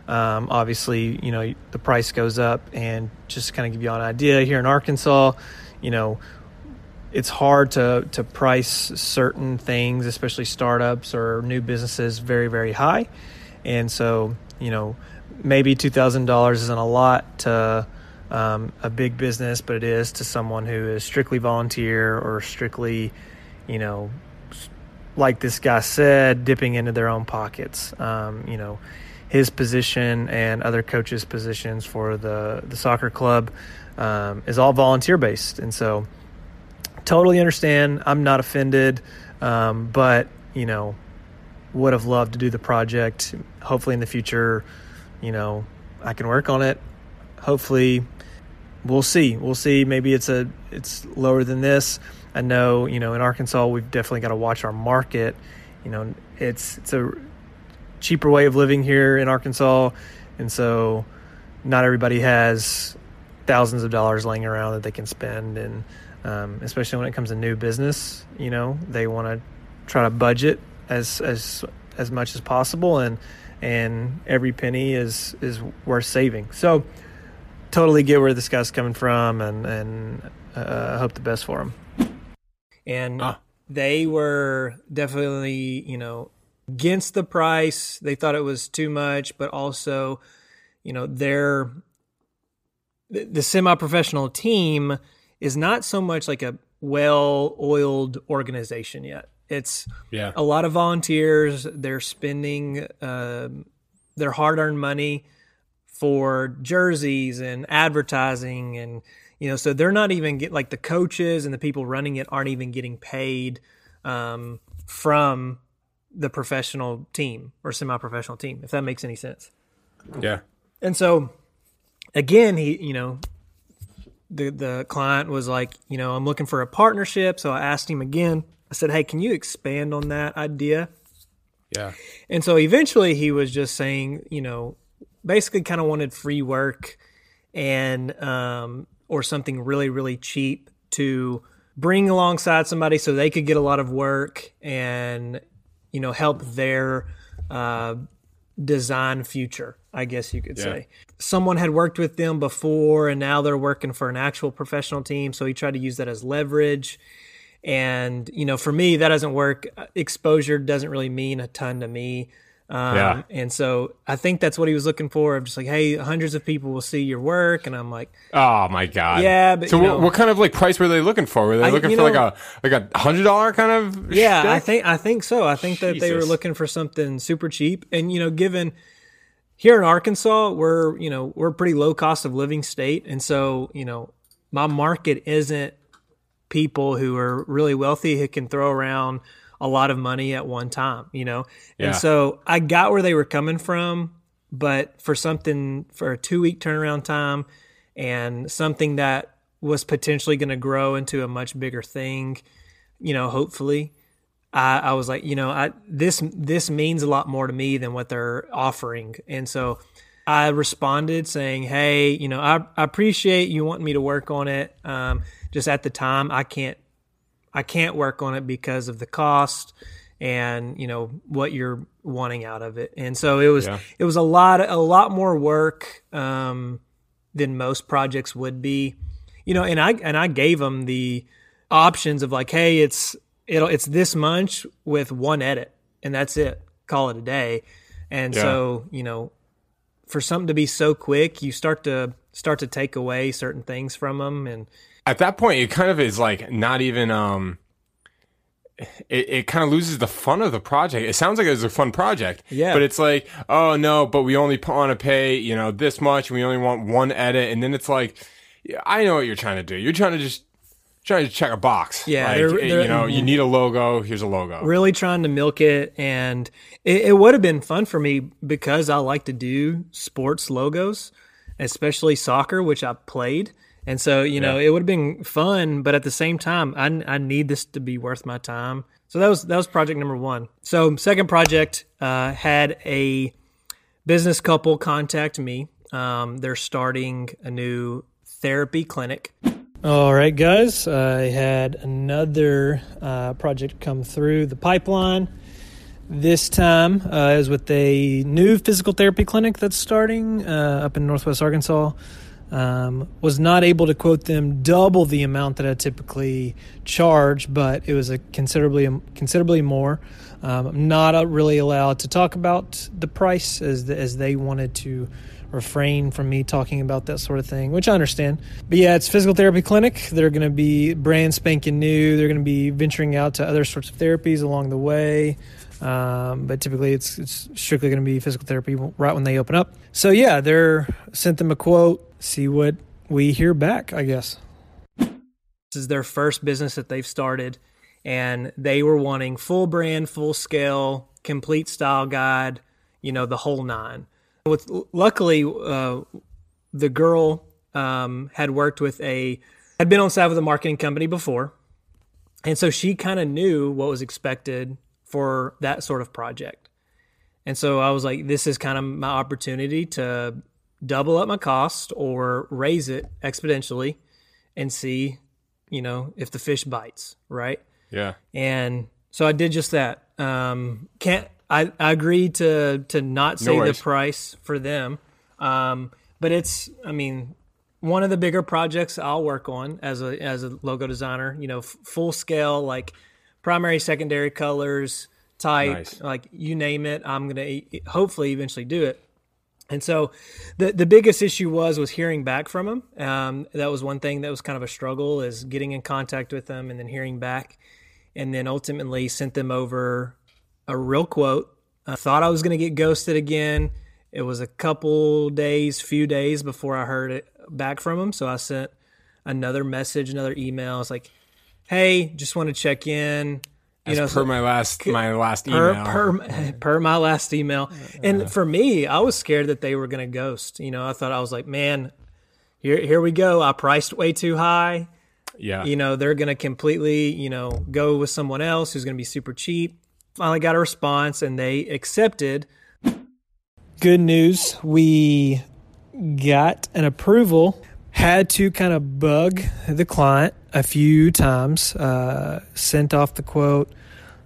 Um, obviously, you know, the price goes up, and just kind of give you an idea, here in Arkansas, you know, it's hard to to price certain things, especially startups or new businesses, very very high, and so you know, maybe two thousand dollars isn't a lot to um, a big business, but it is to someone who is strictly volunteer or strictly, you know, like this guy said, dipping into their own pockets. Um, you know, his position and other coaches' positions for the the soccer club um, is all volunteer based, and so totally understand. I'm not offended, um, but you know, would have loved to do the project. Hopefully, in the future, you know, I can work on it. Hopefully, we'll see. We'll see. Maybe it's a it's lower than this. I know, you know, in Arkansas, we've definitely got to watch our market. You know, it's it's a cheaper way of living here in Arkansas, and so not everybody has thousands of dollars laying around that they can spend, and um, especially when it comes to new business, you know, they want to try to budget as as as much as possible, and and every penny is is worth saving. So totally get where this guy's coming from, and and uh, hope the best for him. And Ah. they were definitely, you know, against the price. They thought it was too much, but also, you know, their the, semi-professional team is not so much like a well-oiled organization yet. It's Yeah. a lot of volunteers. They're spending um their hard-earned money for jerseys and advertising and you know so they're not even get like the coaches and the people running it aren't even getting paid um, from the professional team or semi-professional team if that makes any sense Yeah. and so again he you know the the client was like you know i'm looking for a partnership so i asked him again i said hey can you expand on that idea Yeah. and so eventually he was just saying, you know, basically kind of wanted free work and um, or something really really cheap to bring alongside somebody so they could get a lot of work and you know help their uh, design future. I guess you could Yeah. say someone had worked with them before and now they're working for an actual professional team. So he tried to use that as leverage. And you know, for me, that doesn't work. Exposure doesn't really mean a ton to me. Um, Yeah. And so I think that's what he was looking for. I'm just like, hey, hundreds of people will see your work, and I'm like, Oh my god. Yeah, but, so what, know- what kind of like price were they looking for? Were they I- looking for like a like a hundred dollar kind of? yeah, I think I think so. I think that they were looking for something super cheap, and you know, given here in Arkansas, we're you know we're a pretty low cost of living state, and so you know my market isn't people who are really wealthy who can throw around a lot of money at one time, you know? Yeah. And so I got where they were coming from, but for something for a two week turnaround time and something that was potentially going to grow into a much bigger thing, you know, hopefully. I, I was like, you know, I this this means a lot more to me than what they're offering, and so I responded saying, "Hey, you know, I, I appreciate you wanting me to work on it. Um, just at the time, I can't I can't work on it because of the cost and you know what you're wanting out of it. And so it was Yeah. it was a lot a lot more work um, than most projects would be. You know, and I and I gave them the options of like, hey, it's it'll it's this much with one edit, and that's it. Call it a day. And Yeah. so you know, for something to be so quick, you start to start to take away certain things from them, and at that point it kind of is like not even um it, it kind of loses the fun of the project. It sounds like it was a fun project. Yeah. But it's like, oh no, but we only want to pay, you know, this much and we only want one edit. And then it's like, I know what you're trying to do. You're trying to just trying to check a box. Yeah, Like, they're- they're- you know, you need a logo. Here's a logo. really trying to milk it and it, it would have been fun for me because i like to do sports logos especially soccer which i played And so, you know, it would have been fun, but at the same time, I, I need this to be worth my time. So that was that was project number one. So second project uh, had a business couple contact me. Um, they're starting a new therapy clinic. All right, guys. I had another uh, project come through the pipeline. This time uh, is with a new physical therapy clinic that's starting uh, up in Northwest Arkansas. Um, was not able to quote them double the amount that I typically charge, but it was a considerably considerably more. Um, I'm not uh, really allowed to talk about the price as the, as they wanted to refrain from me talking about that sort of thing, which I understand. But yeah, it's physical therapy clinic. They're going to be brand spanking new. They're going to be venturing out to other sorts of therapies along the way. Um, but typically, it's it's strictly going to be physical therapy right when they open up. So yeah, they're sent them a quote. See what we hear back. I guess this is their first business that they've started, and they were wanting full brand, full scale, complete style guide. You know, the whole nine. With luckily, uh, the girl um, had worked with a had been on staff with a marketing company before, and so she kind of knew what was expected for that sort of project. And so I was like, this is kind of my opportunity to double up my cost or raise it exponentially and see, you know, if the fish bites, right? Yeah. And so I did just that. Um, can't I, I agreed to to not say the price for them, um, but it's I mean one of the bigger projects I'll work on as a as a logo designer. You know, f- full scale like primary, secondary colors, type, Nice. like you name it. I'm gonna e- hopefully eventually do it. And so, the the biggest issue was was hearing back from them. Um, that was one thing that was kind of a struggle is getting in contact with them and then hearing back, and then ultimately sent them over a real quote. I thought I was going to get ghosted again. It was a couple days, few days before I heard it back from them. So I sent another message, another email. It's like, "Hey, just want to check in." You As know, per so- my last my last per, email. per per my last email. And for me, I was scared that they were going to ghost. You know, I thought I was like, man, here here we go. I priced way too high. yeah. You know, they're going to completely, you know, go with someone else who's going to be super cheap. Finally got a response and they accepted. Good news. We got an approval. Had to kind of bug the client a few times. Uh, sent off the quote.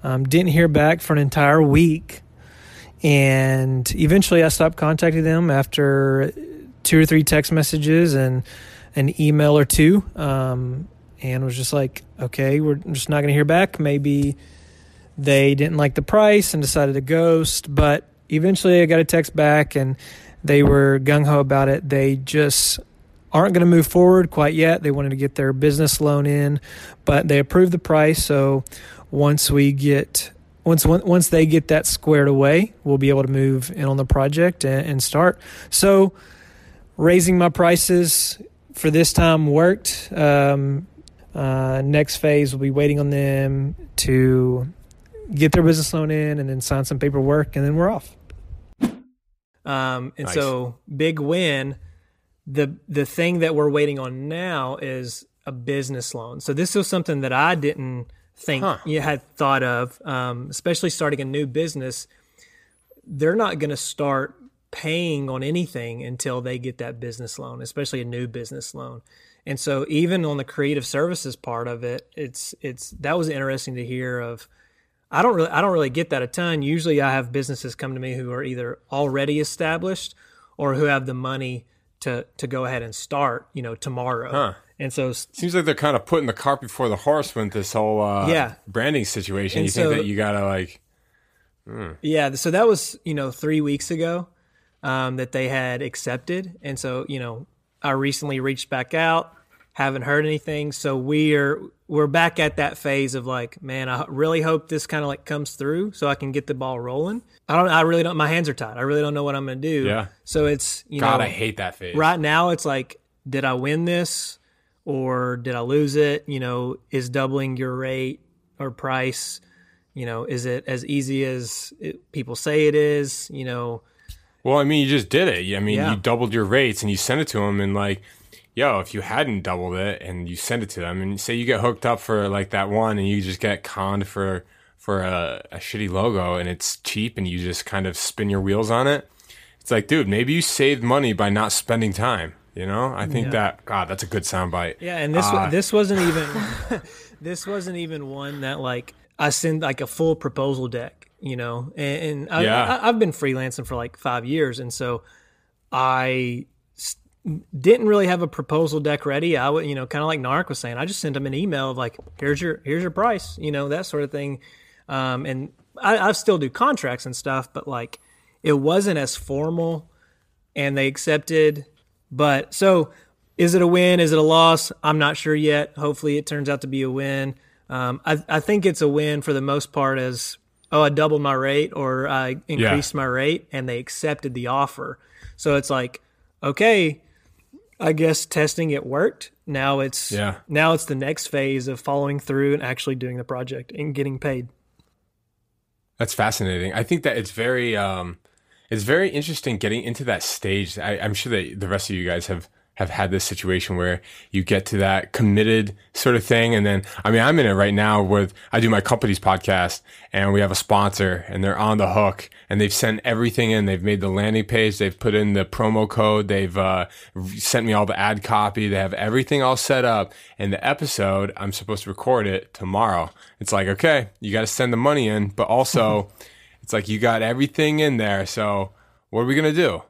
Um, didn't hear back for an entire week. And eventually I stopped contacting them after two or three text messages and an email or two. Um, and was just like, okay, we're just not going to hear back. Maybe they didn't like the price and decided to ghost. But eventually I got a text back and they were gung ho about it. They just aren't going to move forward quite yet. They wanted to get their business loan in, but they approved the price. So once we get once once they get that squared away, we'll be able to move in on the project and, and start. So raising my prices for this time worked. Um, uh, next phase, we'll be waiting on them to get their business loan in and then sign some paperwork, and then we're off. Um, and Nice. so big win. The the thing that we're waiting on now is a business loan. So this was something that I didn't think Huh. you had thought of, um, especially starting a new business. They're not going to start paying on anything until they get that business loan, especially a new business loan. And so even on the creative services part of it, it's it's that was interesting to hear of I don't really I don't really get that a ton. Usually I have businesses come to me who are either already established or who have the money to to go ahead and start, you know, tomorrow. Huh. And so Seems like they're kind of putting the cart before the horse with this whole uh, Yeah. branding situation. And you think that you gotta like yeah, so that was, you know, 3 weeks ago um, that they had accepted. And so, you know, I recently reached back out, haven't heard anything. So we're we're back at that phase of like, man, I really hope this kind of like comes through so I can get the ball rolling. I don't I really don't my hands are tied. I really don't know what I'm going to do. Yeah. So it's, you God, know, I hate that phase. right now it's like did i win this or did i lose it you know is doubling your rate or price you know is it as easy as it, people say it is you know Well, I mean, you just did it. I mean, Yeah. you doubled your rates and you sent it to them, and like, yo, if you hadn't doubled it and you send it to them, and say you get hooked up for like that one, and you just get conned for for a, a shitty logo, and it's cheap, and you just kind of spin your wheels on it. It's like, dude, maybe you saved money by not spending time. You know, I think Yeah. that God, that's a good soundbite. Yeah, and this Uh, this wasn't even this wasn't even one that like I send like a full proposal deck, you know. And, and I, Yeah. I, I've been freelancing for like five years, and so I didn't really have a proposal deck ready. I would, you know, kind of like Narek was saying, I just sent him an email of like, here's your here's your price, you know, that sort of thing. Um, and I, I still do contracts and stuff, but like it wasn't as formal, and they accepted. But so is it a win? Is it a loss? I'm not sure yet. Hopefully, it turns out to be a win. Um, I, I think it's a win for the most part. As oh, I doubled my rate or I increased my rate, and they accepted the offer. So it's like, okay, I guess testing it worked. Now it's Yeah. now it's the next phase of following through and actually doing the project and getting paid. That's fascinating. I think that it's very, um, it's very interesting getting into that stage. I, I'm sure that the rest of you guys have have had this situation where you get to that committed sort of thing, and then I mean, I'm in it right now with I do my company's podcast, and we have a sponsor, and they're on the hook, and they've sent everything in. They've made the landing page, they've put in the promo code, they've uh, sent me all the ad copy, they have everything all set up, and the episode I'm supposed to record it tomorrow. It's like okay, you got to send the money in, but also it's like you got everything in there. So what are we gonna do?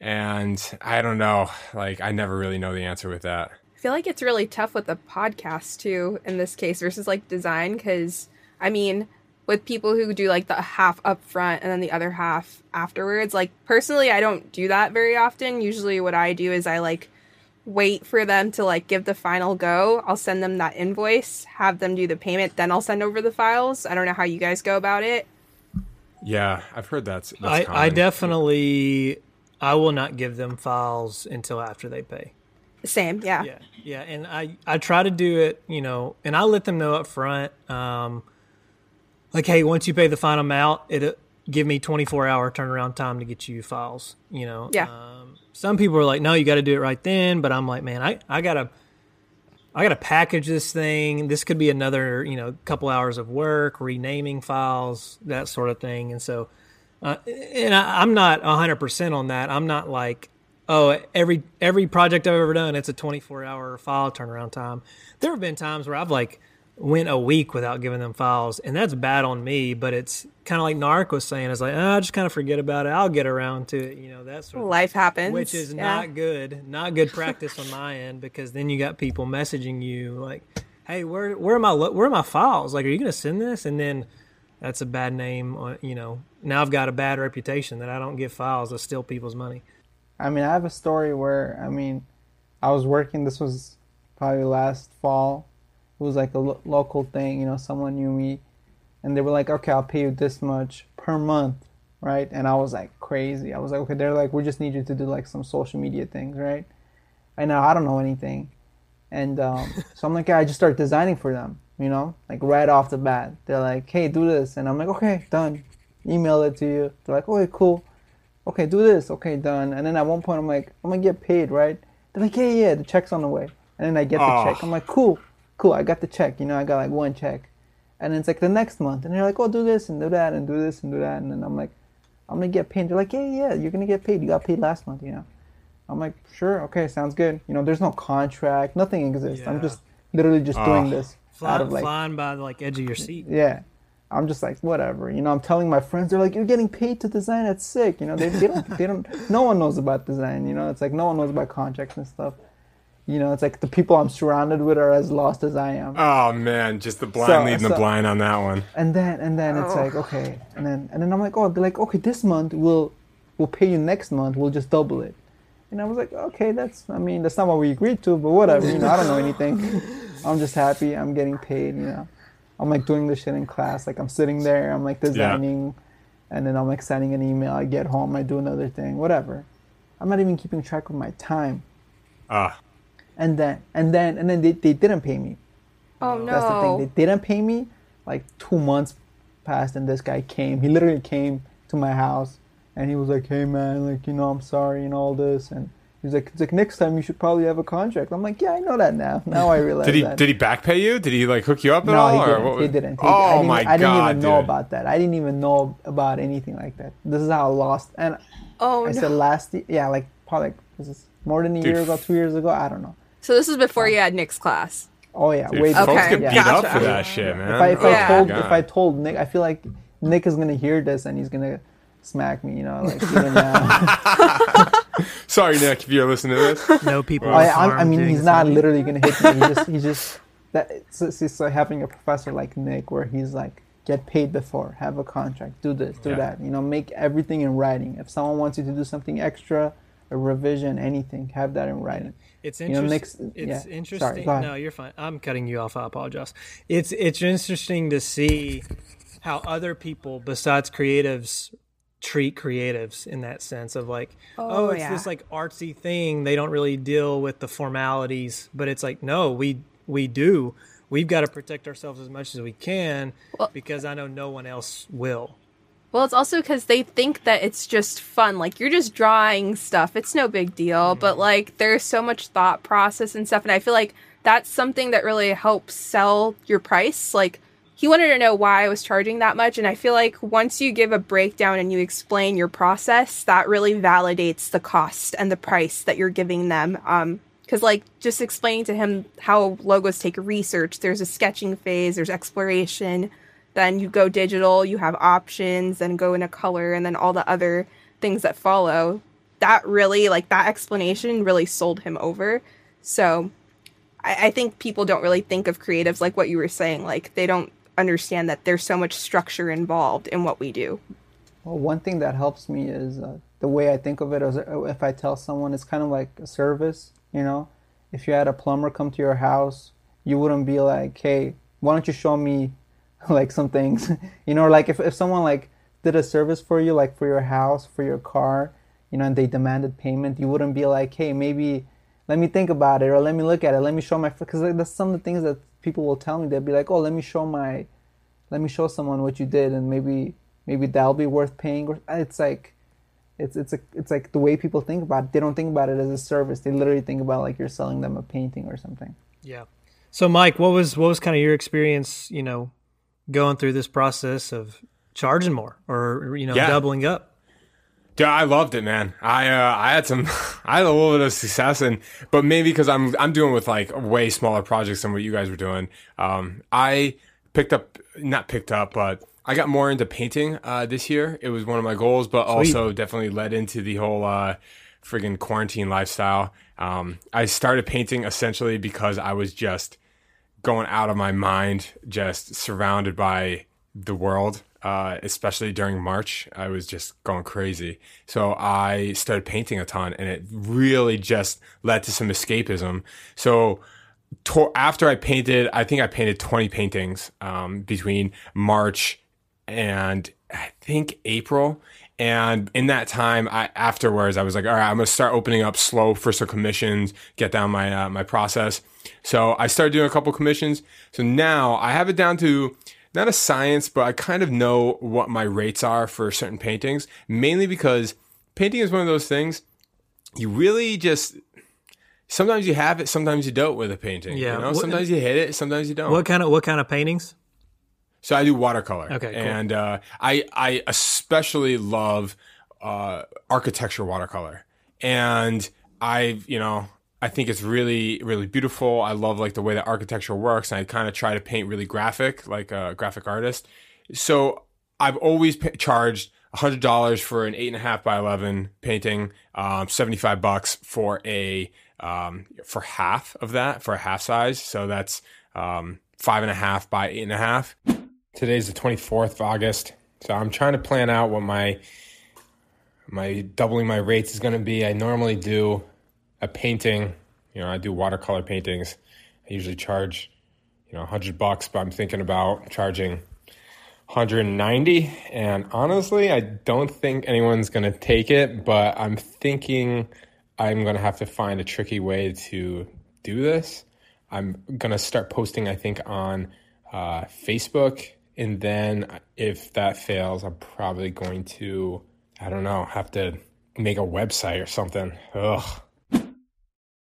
And I don't know. Like I never really know the answer with that. I feel like it's really tough with the podcast too in this case versus like design because I mean with people who do like the half up front and then the other half afterwards like personally I don't do that very often usually what I do is I like wait for them to like give the final go I'll send them that invoice have them do the payment then I'll send over the files I don't know how you guys go about it Yeah, I've heard that's. that's I, I definitely I will not give them files until after they pay. same yeah Yeah, yeah, and I I try to do it, you know, and I let them know up front, um, like, hey, once you pay the final amount, it give me 24 hour turnaround time to get you files. You know, Yeah. Um, some people are like, no, you got to do it right then, but I'm like, man, I I gotta. I got to package this thing. This could be another, you know, couple hours of work, renaming files, that sort of thing. And so, uh, and I, I'm not 100% on that. I'm not like, oh, every every project I've ever done, it's a 24 hour file turnaround time. There have been times where I've like went a week without giving them files, and that's bad on me. But it's kind of like Narek was saying, it's like, oh, I just kind of forget about it. I'll get around to it, you know, that sort of life happens which is yeah. not good, not good practice on my end because then you got people messaging you like, "Hey, where where are my where are my files? Like, are you going to send this?" And then that's a bad name. You know, now I've got a bad reputation that I don't give files. I steal people's money. I mean, I have a story where I mean, I was working. This was probably last fall. It was like a lo- local thing. You know, someone knew me, and they were like, "Okay, I'll pay you this much per month." Right, and I was like crazy. I was like, okay, they're like, we just need you to do like some social media things, right? And now I don't know anything, and um, so I'm like, yeah, I just start designing for them, you know, like right off the bat. They're like, hey, do this, and I'm like, okay, done. Email it to you. They're like, okay, cool okay, do this, okay, done. And then at one point, I'm like, I'm gonna get paid, right? They're like, yeah, yeah, the check's on the way. And then I get the Oh. check. I'm like, cool, cool, I got the check. You know, I got like one check. And then it's like the next month, and they're like, oh, do this and do that and do this and do that. And then I'm like, I'm gonna get paid. They're like, yeah, yeah, you're gonna get paid. You got paid last month, you know. I'm like, sure, okay, sounds good. You know, there's no contract, nothing exists. I'm just literally just doing this Fly, out of like flying by the like edge of your seat. yeah. I'm just like whatever, you know. I'm telling my friends, they're like, "You're getting paid to design. That's sick." You know, they, they don't, they don't. No one knows about design. You know, it's like no one knows about contracts and stuff. You know, it's like the people I'm surrounded with are as lost as I am. Oh man, just the blind So- leading so- the blind on that one. And then and then it's Oh. like okay, and then and then I'm like, oh, they're like, okay, this month we'll we'll pay you next month. We'll just double it. And I was like, okay, that's. I mean, that's not what we agreed to, but whatever. You know, I don't know anything. I'm just happy. I'm getting paid. You know, I'm like doing this shit in class. Like I'm sitting there. I'm like designing, and then I'm like sending an email. I get home. I do another thing. Whatever. I'm not even keeping track of my time. Ah, And then and then and then they, they didn't pay me. oh no That's the thing. They didn't pay me. Like two months passed, and this guy came. He literally came to my house, and he was like, "Hey man, like you know, I'm sorry and all this." And He's like, it's like next time you should probably have a contract. I'm like, yeah, I know that now. Now I realize Did he that. did he back pay you? Did he like hook you up at no, all? he or didn't. what He didn't. He, oh I didn't, my I didn't god, even know about that. I didn't even know about anything like that. This is how I lost. And Oh I no. said last, ye- yeah, like probably like, this is more than a Dude, year ago, two years ago. I don't know. So this is before you had Nick's class. Oh yeah, Dude, way folks before. Okay, get yeah. beat up for that shit, man. If I if Oh I my Yeah. told God. if I told Nick, I feel like Nick is gonna hear this and he's gonna smack me. You know, like even now. Sorry, Nick, if you're listening to this. No people. I, I, I mean, he's not literally gonna hit me. He just, he just that it's, it's, it's like having a professor like Nick, where he's like, get paid before, have a contract, do this, do Yeah. that. You know, make everything in writing. If someone wants you to do something extra, a revision, anything, have that in writing. It's You know, interesting. Nick's- it's yeah. Interesting. go ahead. no, you're fine. I'm cutting you off. I apologize. It's it's interesting to see how other people besides creatives treat creatives in that sense of like, oh, Oh, it's yeah. this like artsy thing. They don't really deal with the formalities, but it's like, no, we we do. We've got to protect ourselves as much as we can Well- because I know no one else will. Well, it's also because they think that it's just fun. Like, you're just drawing stuff. It's no big deal. Mm-hmm. But, like, there's so much thought process and stuff. And I feel like that's something that really helps sell your price. Like, he wanted to know why I was charging that much. And I feel like once you give a breakdown and you explain your process, that really validates the cost and the price that you're giving them. Um, because like just explaining to him how logos take research there's a sketching phase there's exploration then you go digital you have options then go into color and then all the other things that follow that really like that explanation really sold him over so I think people don't really think of creatives like what you were saying like they don't understand that there's so much structure involved in what we do Well, one thing that helps me is uh, the way I think of it. Is uh, if I tell someone, it's kind of like a service. You know, if you had a plumber come to your house, you wouldn't be like, "Hey, why don't you show me like some things?" you know, like if if someone like did a service for you, like for your house, for your car, you know, and they demanded payment, you wouldn't be like, "Hey, maybe let me think about it, or let me look at it, let me show my," because like, that's some of the things that people will tell me. They'll be like, "Oh, let me show my." let me show someone what you did and maybe maybe that'll be worth paying it's like it's it's a, it's like the way people think about it they don't think about it as a service they literally think about like you're selling them a painting or something Yeah. So, Mike, what was what was kind of your experience? You know, going through this process of charging more or you know Yeah. doubling up. Dude, I loved it, man. I uh, I had some, I had a little bit of success, and but maybe because I'm I'm doing with like way smaller projects than what you guys were doing. Um, I picked up, not picked up, but I got more into painting uh, this year. It was one of my goals, but also definitely led into the whole uh, friggin' quarantine lifestyle. Um, I started painting essentially because I was just going out of my mind, just surrounded by the world, uh, especially during March. I was just going crazy. So I started painting a ton, and it really just led to some escapism. So to- after I painted, I think I painted 20 paintings um, between March and I think April. And in that time, I afterwards I was like, all right, I'm gonna start opening up slow for some commissions, get down my uh, my process. So I started doing a couple commissions. So now I have it down to not a science, but I kind of know what my rates are for certain paintings. Mainly because painting is one of those things you really just sometimes you have it, sometimes you don't with a painting. Yeah. you know, What- sometimes you hit it, sometimes you don't. What kind of what kind of paintings? So I do watercolor. Okay, cool. And uh, I I especially love uh, architecture watercolor, and I you know I think it's really really beautiful. I love like the way that architecture works, and I kind of try to paint really graphic, like a graphic artist. So I've always pa- charged hundred dollars for an eight and a half by eleven painting, um, seventy five bucks for a um, for half of that for a half size. So that's um, five and a half by eight and a half. Today's the 24th of August. So I'm trying to plan out what my my doubling my rates is going to be. I normally do a painting, you know, I do watercolor paintings. I usually charge, you know, 100 bucks, but I'm thinking about charging 190 and honestly, I don't think anyone's going to take it, but I'm thinking I'm going to have to find a tricky way to do this. I'm going to start posting I think on uh, Facebook and then if that fails, I'm probably going to, I don't know, have to make a website or something. Ugh.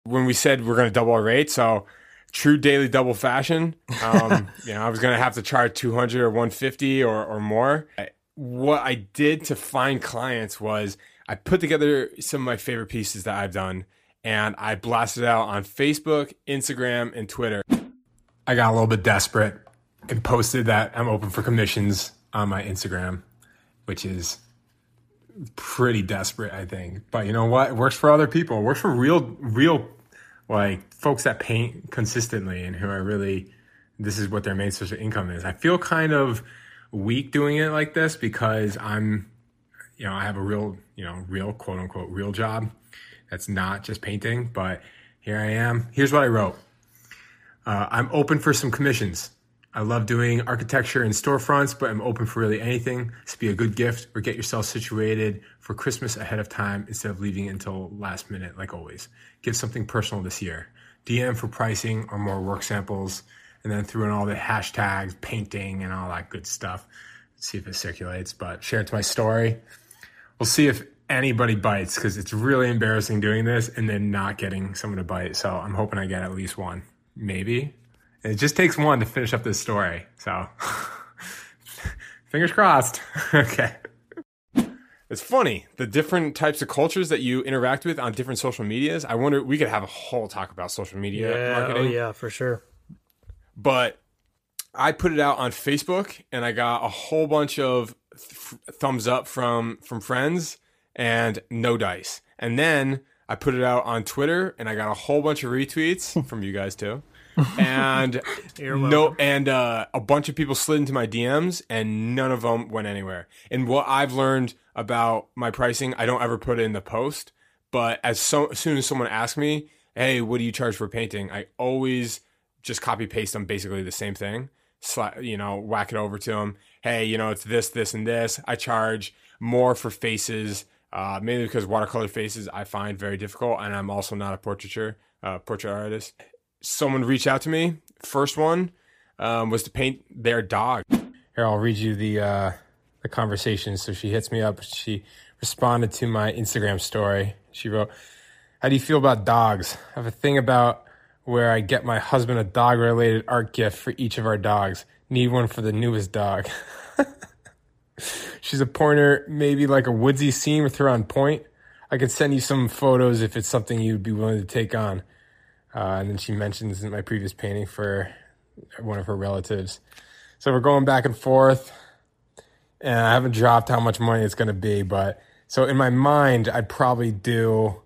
When we said we're going to double our rate. So true daily double fashion. Um, you know, I was going to have to charge 200 or 150 or, or more. What I did to find clients was I put together some of my favorite pieces that I've done and I blasted out on Facebook, Instagram, and Twitter. I got a little bit desperate and posted that I'm open for commissions on my Instagram, which is pretty desperate, I think. But you know what? It works for other people. It works for real, real, like folks that paint consistently and who are really, this is what their main source of income is. I feel kind of weak doing it like this because I'm, you know, I have a real, you know, real quote unquote real job that's not just painting. But here I am. Here's what I wrote. Uh, I'm open for some commissions. I love doing architecture and storefronts, but I'm open for really anything. This be a good gift or get yourself situated for Christmas ahead of time instead of leaving until last minute, like always. Give something personal this year. DM for pricing or more work samples, and then throw in all the hashtags, painting, and all that good stuff. See if it circulates, but share it to my story. We'll see if anybody bites because it's really embarrassing doing this and then not getting someone to bite. So I'm hoping I get at least one, maybe. It just takes one to finish up this story. So fingers crossed. okay. It's funny the different types of cultures that you interact with on different social medias. I wonder we could have a whole talk about social media Yeah, oh yeah, for sure. but I put it out on Facebook and I got a whole bunch of th- thumbs up from from friends and no dice. And then I put it out on Twitter and I got a whole bunch of retweets from you guys too. And no and uh, a bunch of people slid into my DMs and none of them went anywhere. And what I've learned about my pricing, I don't ever put it in the post, but as, so, as soon as someone asks me, "Hey, what do you charge for painting?" I always just copy paste them basically the same thing. You know, whack it over to them. Hey, you know, it's this, this, and this. I charge more for faces, uh, mainly because watercolor faces I find very difficult, and I'm also not a portraiture uh, portrait artist. Someone reached out to me. First one um, was to paint their dog. Here, I'll read you the uh, the conversation. So she hits me up. She responded to my Instagram story. She wrote, "How do you feel about dogs? I have a thing about." where I get my husband a dog related art gift for each of our dogs. Need one for the newest dog. She's a pointer, maybe like a woodsy scene with her on point. I could send you some photos if it's something you'd be willing to take on. Uh, and then she mentions in my previous painting for one of her relatives. So we're going back and forth, and I haven't dropped how much money it's going to be. But so in my mind, I'd probably do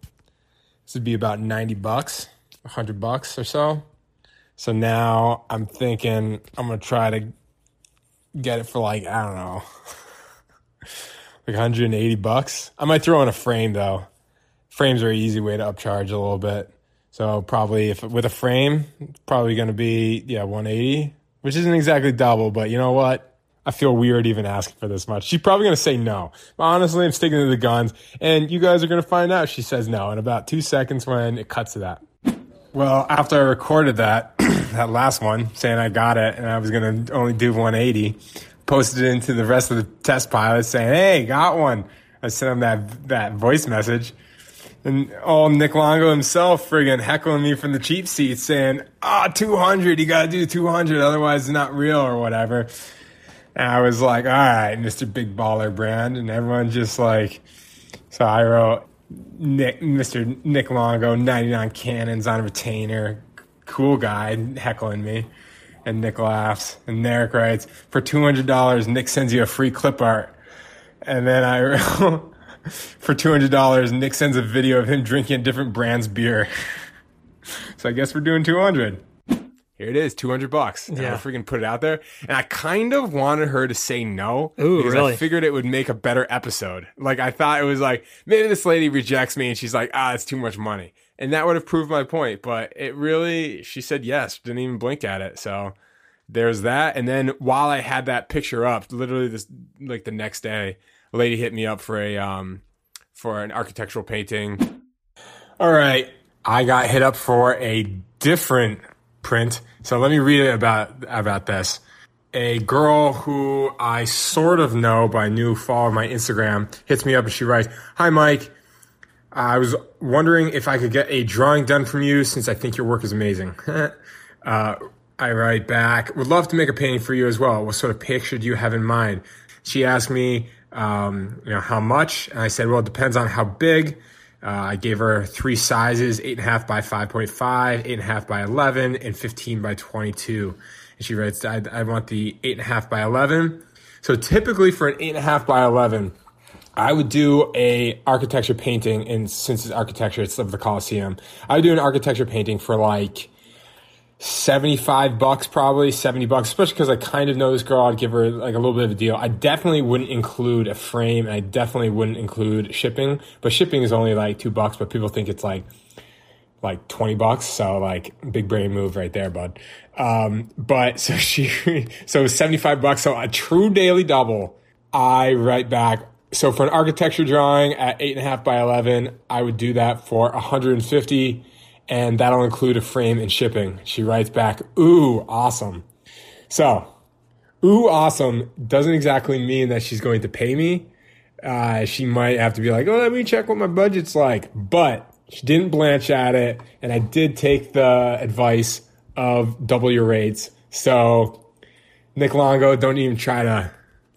this would be about 90 bucks hundred bucks or so. So now I'm thinking I'm gonna try to get it for like I don't know, like 180 bucks. I might throw in a frame though. Frames are an easy way to upcharge a little bit. So probably if with a frame, probably gonna be yeah 180, which isn't exactly double, but you know what? I feel weird even asking for this much. She's probably going to say no. But honestly, I'm sticking to the guns. And you guys are going to find out she says no in about two seconds when it cuts to that. Well, after I recorded that, that last one, saying I got it and I was going to only do 180, posted it into the rest of the test pilots saying, hey, got one. I sent him that, that voice message. And old Nick Longo himself friggin' heckling me from the cheap seats saying, ah, 200, you gotta do 200, otherwise it's not real or whatever. And I was like, all right, Mr. Big Baller Brand. And everyone just like, so I wrote, Nick, Mr. Nick Longo, 99 cannons on retainer. Cool guy heckling me. And Nick laughs. And Derek writes, for $200, Nick sends you a free clip art. And then I wrote, for $200, Nick sends a video of him drinking a different brand's beer. so I guess we're doing 200 here it is, 200 bucks. Yeah. I freaking put it out there. And I kind of wanted her to say no. Ooh, because really? I figured it would make a better episode. Like I thought it was like, maybe this lady rejects me and she's like, ah, it's too much money. And that would have proved my point. But it really, she said yes, didn't even blink at it. So there's that. And then while I had that picture up, literally this, like the next day, a lady hit me up for a, um, for an architectural painting. All right. I got hit up for a different print. So let me read it about about this. A girl who I sort of know, but I knew followed my Instagram, hits me up and she writes, "Hi Mike, I was wondering if I could get a drawing done from you since I think your work is amazing. uh, I write back, would love to make a painting for you as well. What sort of picture do you have in mind? She asked me, um, you know, how much? And I said, well, it depends on how big. Uh, I gave her three sizes, eight and a half by 5.5, eight and a half by 11, and 15 by 22. And she writes, I, I want the eight and a half by 11. So typically for an eight and a half by 11, I would do a architecture painting, and since it's architecture, it's of the Coliseum. I would do an architecture painting for like 75 bucks probably 70 bucks especially because i kind of know this girl i'd give her like a little bit of a deal. I definitely wouldn't include a frame and i definitely wouldn't include shipping but shipping is only like two bucks but people think it's like like 20 bucks so like big brain move right there bud. Um but so she so 75 bucks so a true daily double. I write back so for an architecture drawing at eight and a half by 11 i would do that for 150 and that'll include a frame and shipping. She writes back, ooh, awesome. So, ooh, awesome doesn't exactly mean that she's going to pay me. Uh, she might have to be like, oh, let me check what my budget's like. But she didn't blanch at it, and I did take the advice of double your rates. So, Nick Longo, don't even try to,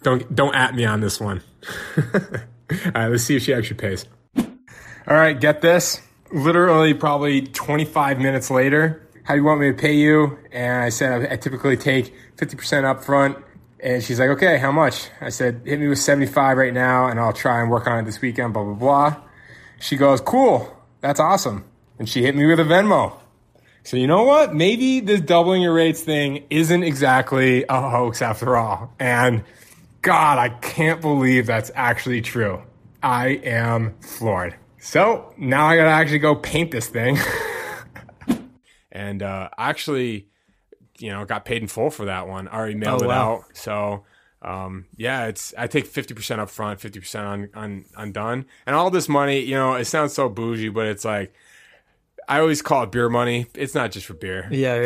don't, don't at me on this one. All right, let's see if she actually pays. All right, get this literally probably 25 minutes later, how do you want me to pay you? And I said, I typically take 50% up front. And she's like, okay, how much? I said, hit me with 75 right now and I'll try and work on it this weekend, blah, blah, blah. She goes, cool. That's awesome. And she hit me with a Venmo. So you know what? Maybe this doubling your rates thing isn't exactly a hoax after all. And God, I can't believe that's actually true. I am floored. So now I gotta actually go paint this thing. and uh, actually, you know, got paid in full for that one. I already mailed oh, it wow. out. So um, yeah, it's I take fifty percent up front, fifty percent on on on done, and all this money. You know, it sounds so bougie, but it's like. I always call it beer money. It's not just for beer. Yeah,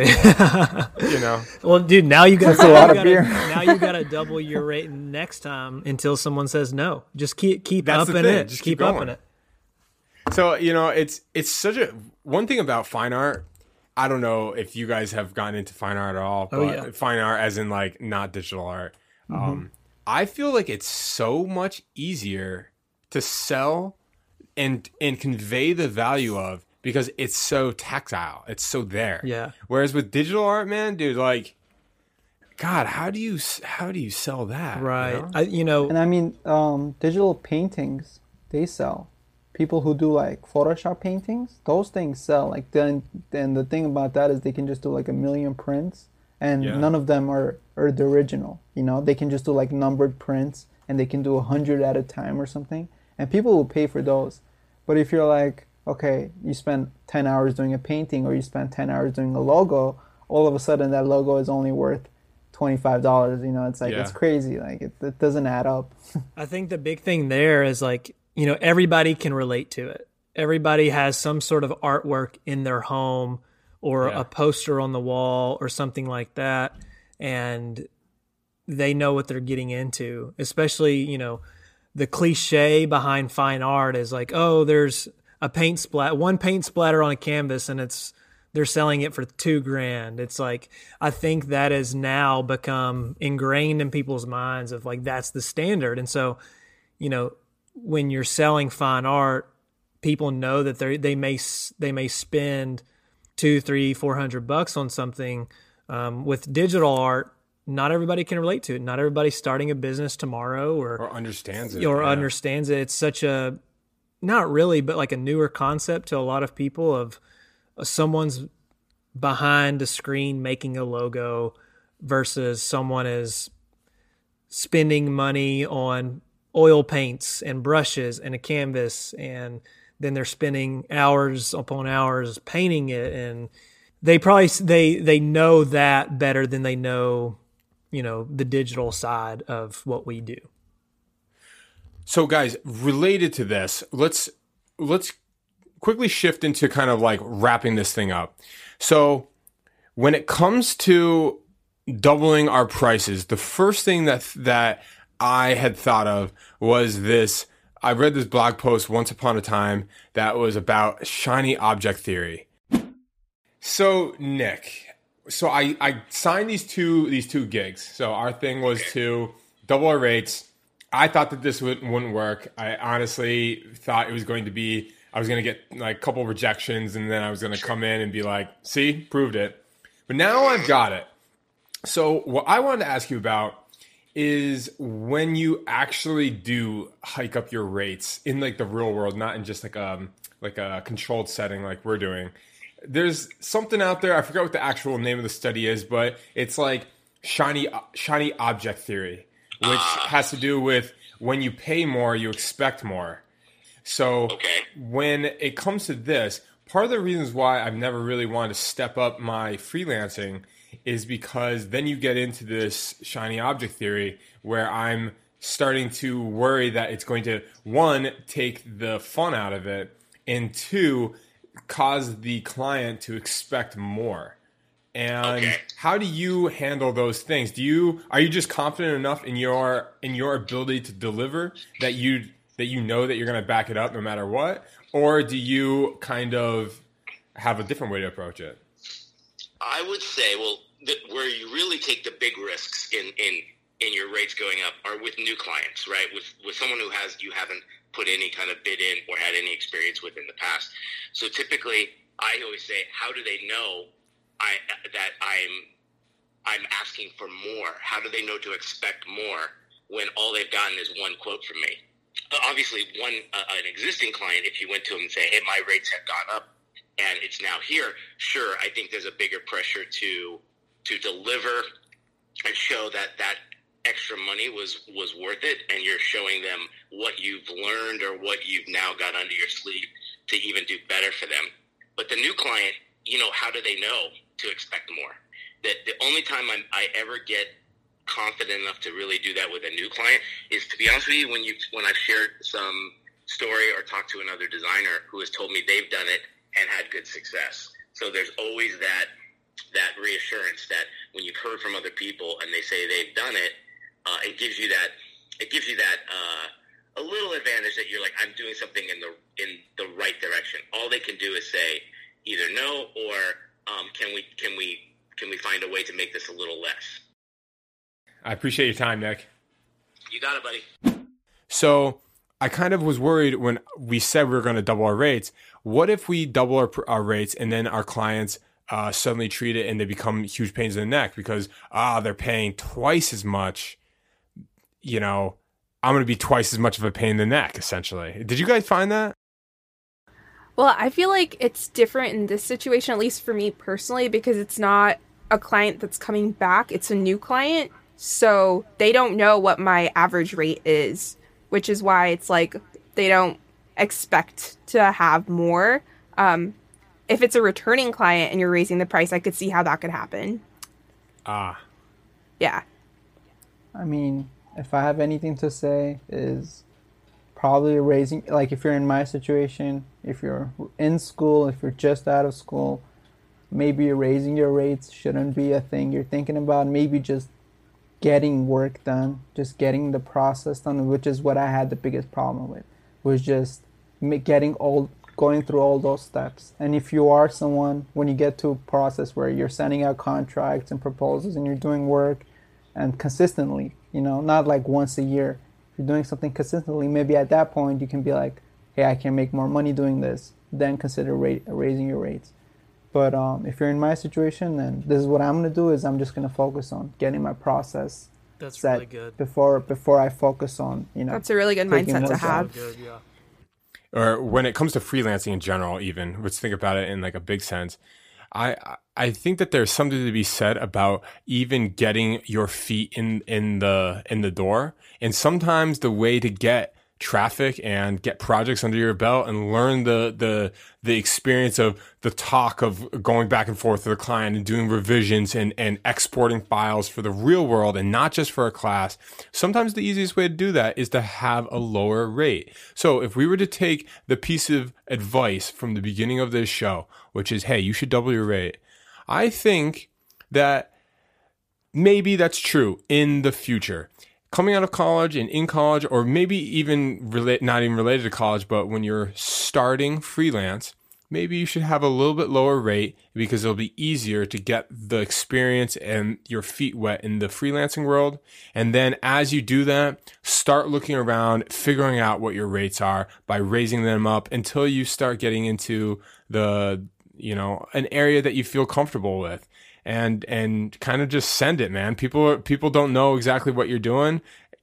you know. Well, dude, now you got a lot of gotta, beer. now you got to double your rate next time until someone says no. Just keep keep That's up in it. Just keep, keep up in it. So you know, it's it's such a one thing about fine art. I don't know if you guys have gotten into fine art at all, oh, but oh, yeah. fine art as in like not digital art. Mm-hmm. Um, I feel like it's so much easier to sell and and convey the value of because it's so tactile. It's so there. Yeah. Whereas with digital art, man, dude, like, God, how do you how do you sell that? Right. You know? I, you know and I mean, um, digital paintings they sell people who do like Photoshop paintings, those things sell. Like then, then the thing about that is they can just do like a million prints, and yeah. none of them are are the original. You know, they can just do like numbered prints, and they can do a hundred at a time or something, and people will pay for those. But if you're like, okay, you spend ten hours doing a painting, or you spend ten hours doing a logo, all of a sudden that logo is only worth twenty five dollars. You know, it's like yeah. it's crazy. Like it, it doesn't add up. I think the big thing there is like you know, everybody can relate to it. Everybody has some sort of artwork in their home or yeah. a poster on the wall or something like that. And they know what they're getting into, especially, you know, the cliche behind fine art is like, oh, there's a paint splat, one paint splatter on a canvas, and it's they're selling it for two grand. It's like I think that has now become ingrained in people's minds of like that's the standard, and so you know when you're selling fine art, people know that they they may they may spend two, three, four hundred bucks on something. Um, with digital art, not everybody can relate to it. Not everybody's starting a business tomorrow or, or understands it. Or yeah. understands it. It's such a not really, but like a newer concept to a lot of people of uh, someone's behind a screen making a logo versus someone is spending money on oil paints and brushes and a canvas and then they're spending hours upon hours painting it and they probably they they know that better than they know you know the digital side of what we do. So guys related to this let's let's quickly shift into kind of like wrapping this thing up. So when it comes to doubling our prices the first thing that that I had thought of was this I read this blog post once upon a time that was about shiny object theory. So Nick, so I, I signed these two these two gigs. So our thing was to double our rates. I thought that this would, wouldn't work. I honestly thought it was going to be I was going to get like a couple rejections and then I was going to come in and be like, "See, proved it." But now I've got it. So what I wanted to ask you about is when you actually do hike up your rates in like the real world, not in just like um like a controlled setting like we're doing. There's something out there. I forgot what the actual name of the study is, but it's like shiny shiny object theory, which has to do with when you pay more, you expect more. So Okay. when it comes to this, part of the reasons why I've never really wanted to step up my freelancing is because then you get into this shiny object theory where I'm starting to worry that it's going to one take the fun out of it and two cause the client to expect more. And Okay. how do you handle those things? Do you are you just confident enough in your in your ability to deliver that you that you know that you're going to back it up no matter what, or do you kind of have a different way to approach it? I would say, well, where you really take the big risks in, in in your rates going up are with new clients, right? With with someone who has you haven't put any kind of bid in or had any experience with in the past. So typically, I always say, how do they know I that I'm I'm asking for more? How do they know to expect more when all they've gotten is one quote from me? Obviously, one uh, an existing client, if you went to them and say, "Hey, my rates have gone up," and it's now here, sure, I think there's a bigger pressure to to deliver and show that that extra money was was worth it, and you're showing them what you've learned or what you've now got under your sleeve to even do better for them. But the new client, you know, how do they know to expect more? That the only time I'm, I ever get confident enough to really do that with a new client is to be honest with you when you when I've shared some story or talked to another designer who has told me they've done it and had good success. So there's always that that reassurance that when you've heard from other people and they say they've done it, uh, it gives you that it gives you that uh, a little advantage that you're like I'm doing something in the in the right direction. All they can do is say either no or um, can we can we can we find a way to make this a little less. I appreciate your time, Nick. You got it, buddy. So I kind of was worried when we said we were going to double our rates. What if we double our, our rates and then our clients uh, suddenly treat it and they become huge pains in the neck because ah they're paying twice as much. You know, I'm going to be twice as much of a pain in the neck. Essentially, did you guys find that? Well, I feel like it's different in this situation, at least for me personally, because it's not a client that's coming back, it's a new client. So they don't know what my average rate is, which is why it's like they don't expect to have more. Um, if it's a returning client and you're raising the price, I could see how that could happen. Ah, Yeah. I mean, if I have anything to say, is probably raising like if you're in my situation, if you're in school, if you're just out of school, maybe raising your rates shouldn't be a thing you're thinking about. Maybe just getting work done, just getting the process done, which is what I had the biggest problem with, was just getting all going through all those steps. And if you are someone when you get to a process where you're sending out contracts and proposals and you're doing work and consistently, you know, not like once a year. If you're doing something consistently, maybe at that point you can be like, hey, I can make more money doing this. Then consider raising your rates. But um, if you're in my situation, then this is what I'm gonna do: is I'm just gonna focus on getting my process That's set really good. before before I focus on you know. That's a really good mindset to have. Good, yeah. or when it comes to freelancing in general, even let's think about it in like a big sense. I I think that there's something to be said about even getting your feet in in the in the door, and sometimes the way to get traffic and get projects under your belt and learn the the the experience of the talk of going back and forth with the client and doing revisions and and exporting files for the real world and not just for a class. Sometimes the easiest way to do that is to have a lower rate. So if we were to take the piece of advice from the beginning of this show which is hey you should double your rate i think that maybe that's true in the future coming out of college and in college, or maybe even relate, not even related to college, but when you're starting freelance, maybe you should have a little bit lower rate because it'll be easier to get the experience and your feet wet in the freelancing world. And then as you do that, start looking around, figuring out what your rates are by raising them up until you start getting into the, you know, an area that you feel comfortable with. And and kind of just send it, man. People people don't know exactly what you're doing.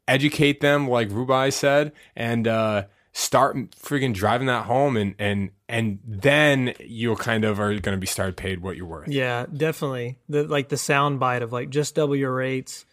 Educate them, like Rubaie said, and uh, start freaking driving that home and and and then you'll kind of are going to be started paid what you're worth Yeah, definitely. The like the sound bite of like just double your rates.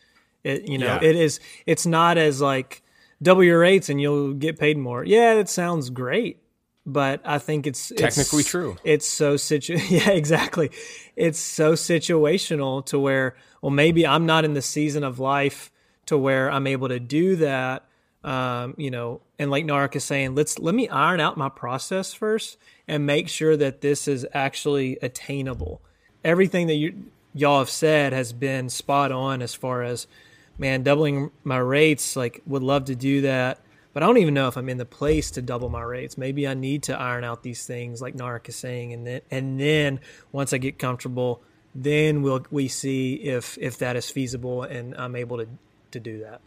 It you know, Yeah. it is it's not as like double your rates and you'll get paid more. Yeah, it sounds great, but I think it's it's- Technically true. It's so situ Yeah, exactly. It's so situational to where well maybe I'm not in the season of life to where I'm able to do that. Um, you know, and like Narek is saying, let's let me iron out my process first and make sure that this is actually attainable. Everything that you y'all have said has been spot on as far as man doubling my rates. Like, would love to do that, but I don't even know if I'm in the place to double my rates. Maybe I need to iron out these things, like Narek is saying, and then and then once I get comfortable, then we'll we see if if that is feasible and I'm able to to do that.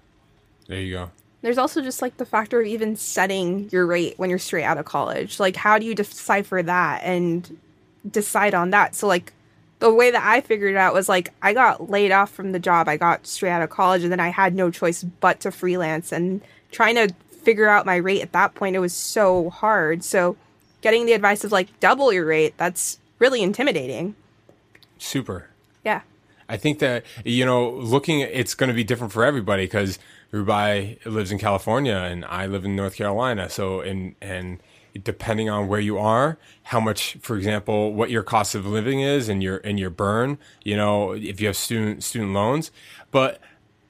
there you go There's also just like the factor of even setting your rate when you're straight out of college. Like, how do you decipher that and decide on that? So, like, the way that I figured it out was like I got laid off from the job I got straight out of college, and then I had no choice but to freelance. And trying to figure out my rate at that point, it was so hard. So, getting the advice of like double your rate, that's really intimidating. super Yeah. I think that you know, looking, it's going to be different for everybody because Rubaie lives in California and I live in North Carolina. So, and and depending on where you are, how much, for example, what your cost of living is and your and your burn, you know, if you have student student loans, but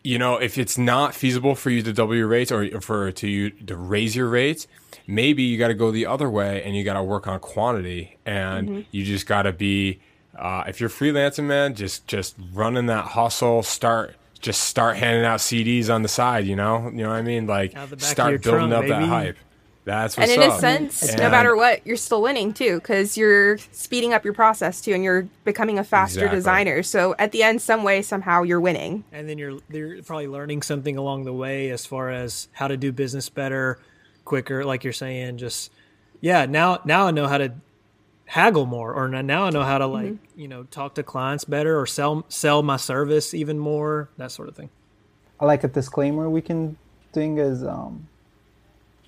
you know, if it's not feasible for you to double your rates or for to you to raise your rates, maybe you got to go the other way and you got to work on quantity and you just got to be uh, if you're freelancing, man, just just running that hustle, start just start handing out CDs on the side. You know, you know what I mean? Like Out the back of start building trunk, up that hype. That's and in up. a sense, no matter what, you're still winning too, because you're speeding up your process too, and you're becoming a faster Exactly. designer. So at the end, some way, somehow, you're winning. and then you're you're probably learning something along the way as far as how to do business better, quicker. Like you're saying, just yeah. Now now I know how to haggle more, or now I know how to like you know talk to clients better, or sell sell my service even more, that sort of thing. I like a disclaimer we can thing is um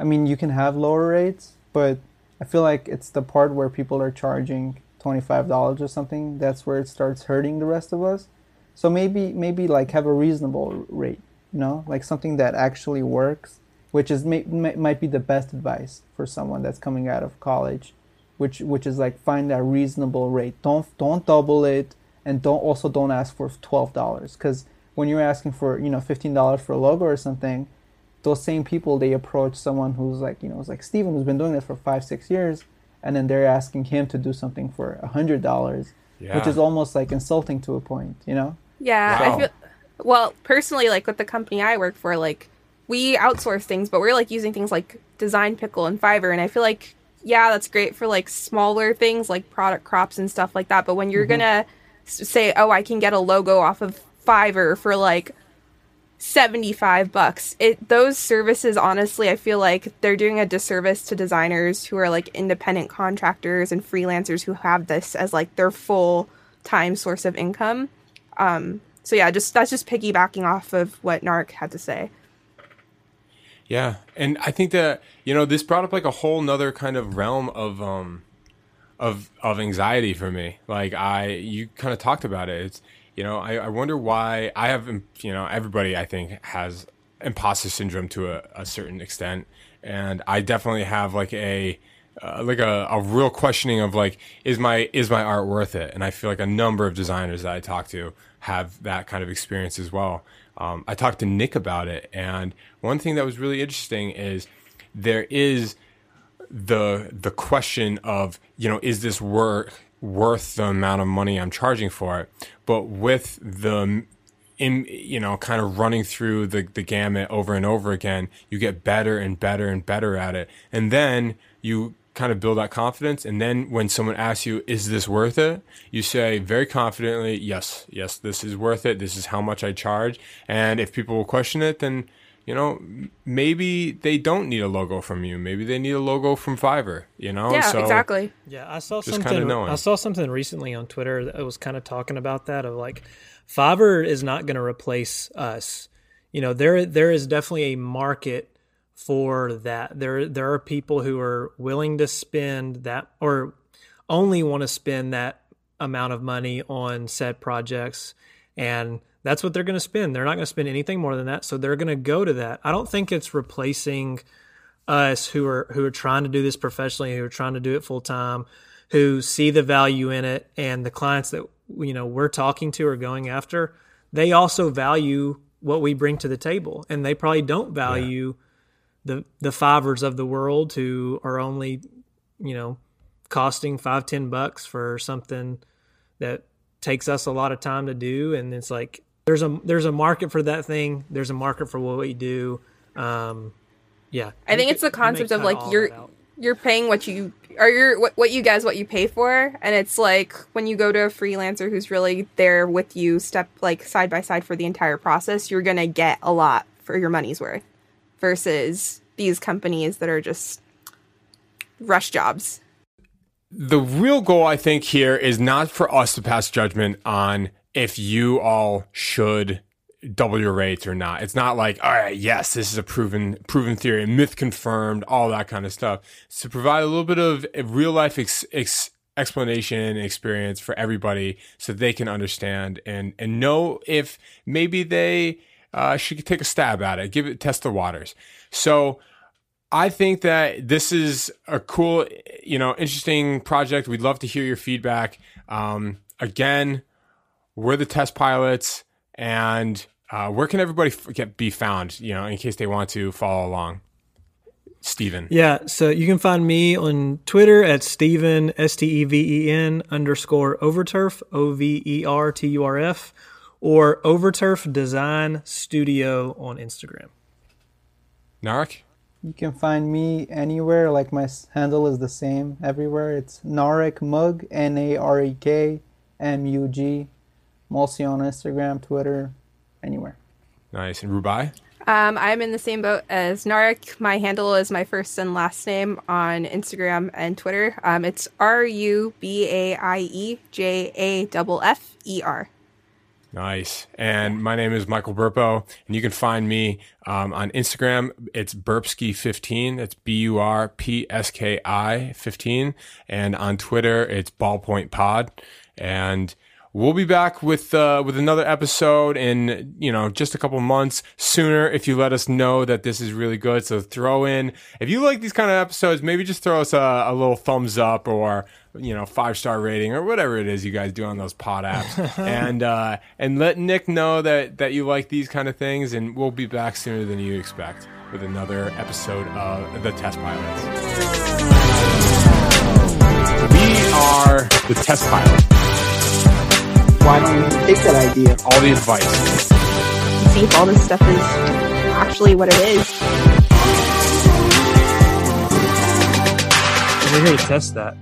I mean you can have lower rates, but I feel like it's the part where people are charging twenty five dollars or something, that's where it starts hurting the rest of us. So maybe maybe like have a reasonable rate, you know, like something that actually works, which is may, may, might be the best advice for someone that's coming out of college, which which is like find that reasonable rate. Don't don't double it, and don't also don't ask for twelve dollars because when you're asking for you know fifteen dollars for a logo or something, those same people they approach someone who's like you know it's like Steven who's been doing this for five six years, and then they're asking him to do something for a hundred dollars, which is almost like insulting to a point, you know. Yeah, Wow. I feel. Well, personally, like with the company I work for, like we outsource things, but we're like using things like Design Pickle and Fiverr, and I feel like yeah, that's great for like smaller things like product crops and stuff like that. But when you're mm-hmm. gonna say, oh, I can get a logo off of Fiverr for like 75 bucks. It those services honestly, I feel like they're doing a disservice to designers who are like independent contractors and freelancers who have this as like their full time source of income. Um so yeah, just that's just piggybacking off of what Narek had to say. Yeah, and I think that you know this brought up like a whole nother kind of realm of um of of anxiety for me. Like I, you kind of talked about it. It's you know I, I wonder why I have you know everybody I think has imposter syndrome to a, a certain extent, and I definitely have like a uh, like a, a real questioning of like is my is my art worth it? And I feel like a number of designers that I talk to have that kind of experience as well. Um, I talked to Nick about it, and one thing that was really interesting is there is the the question of you know is this work worth the amount of money I'm charging for it? But with the in you know kind of running through the the gamut over and over again, you get better and better and better at it, and then you kind of build that confidence. And then when someone asks you, "Is this worth it?" you say very confidently, "Yes, yes, this is worth it. This is how much I charge." And if people will question it, then you know, maybe they don't need a logo from you. Maybe they need a logo from Fiverr. You know, Yeah, So- exactly. Yeah, I saw Just something. knowing. I saw something recently on Twitter that was kind of talking about that of like, Fiverr is not going to replace us. You know, there there is definitely a market for that. There there are people who are willing to spend that or only want to spend that amount of money on said projects and that's what they're going to spend. They're not going to spend anything more than that, so they're going to go to that. I don't think it's replacing us who are who are trying to do this professionally, who are trying to do it full time, who see the value in it, and the clients that you know we're talking to or going after, they also value what we bring to the table, and they probably don't value the the Fiverrs of the world who are only you know costing five ten bucks for something that takes us a lot of time to do, and it's like there's a there's a market for that thing. There's a market for what we do. Um, yeah, I think You it's the could- you make concept of kinda like you're you're paying what you or you're what, what you guys what you pay for and it's like when you go to a freelancer who's really there with you step like side by side for the entire process you're gonna get a lot for your money's worth versus these companies that are just rush jobs the real goal I think here is not for us to pass judgment on if you all should double your rates or not. It's not like, all right, yes, this is a proven proven theory, myth confirmed, all that kind of stuff. To provide a little bit of real life ex- ex- explanation and experience for everybody so they can understand and and know if maybe they uh, should take a stab at it, give it test the waters. So I think that this is a cool, you know, interesting project. We'd love to hear your feedback. Um, again, we're the test pilots, and uh, where can everybody f- get be found? You know, in case they want to follow along. Steven. Yeah, so you can find me on Twitter at Steven S T E V E N underscore Overturf O V E R T U R F or Overturf Design Studio on Instagram. Narek. You can find me anywhere. Like my handle is the same everywhere. It's Narek Mug, N A R E K M U G. Mostly on Instagram, Twitter, anywhere. Nice. And Rubaie. um, i'm in the same boat as narek my handle is my first and last name on instagram and twitter um, it's r-u-b-a-i-e-j-a-f-f-e-r Nice. And my name is Michael Burpoe, and you can find me um, on Instagram. It's Burpski15. That's B U R P S K I 15. And on Twitter, it's Ballpoint Pod. And we'll be back with uh, with another episode in you know just a couple months sooner if you let us know that this is really good. So throw in if you like these kind of episodes, maybe just throw us a, a little thumbs up or you know five star rating or whatever it is you guys do on those pod apps. And uh and let nick know that that you like these kind of things and we'll be back sooner than you expect with another episode of the test pilots. We are the test pilot Why don't take that idea? all the advice see if all this stuff is actually what it is We're here to test that.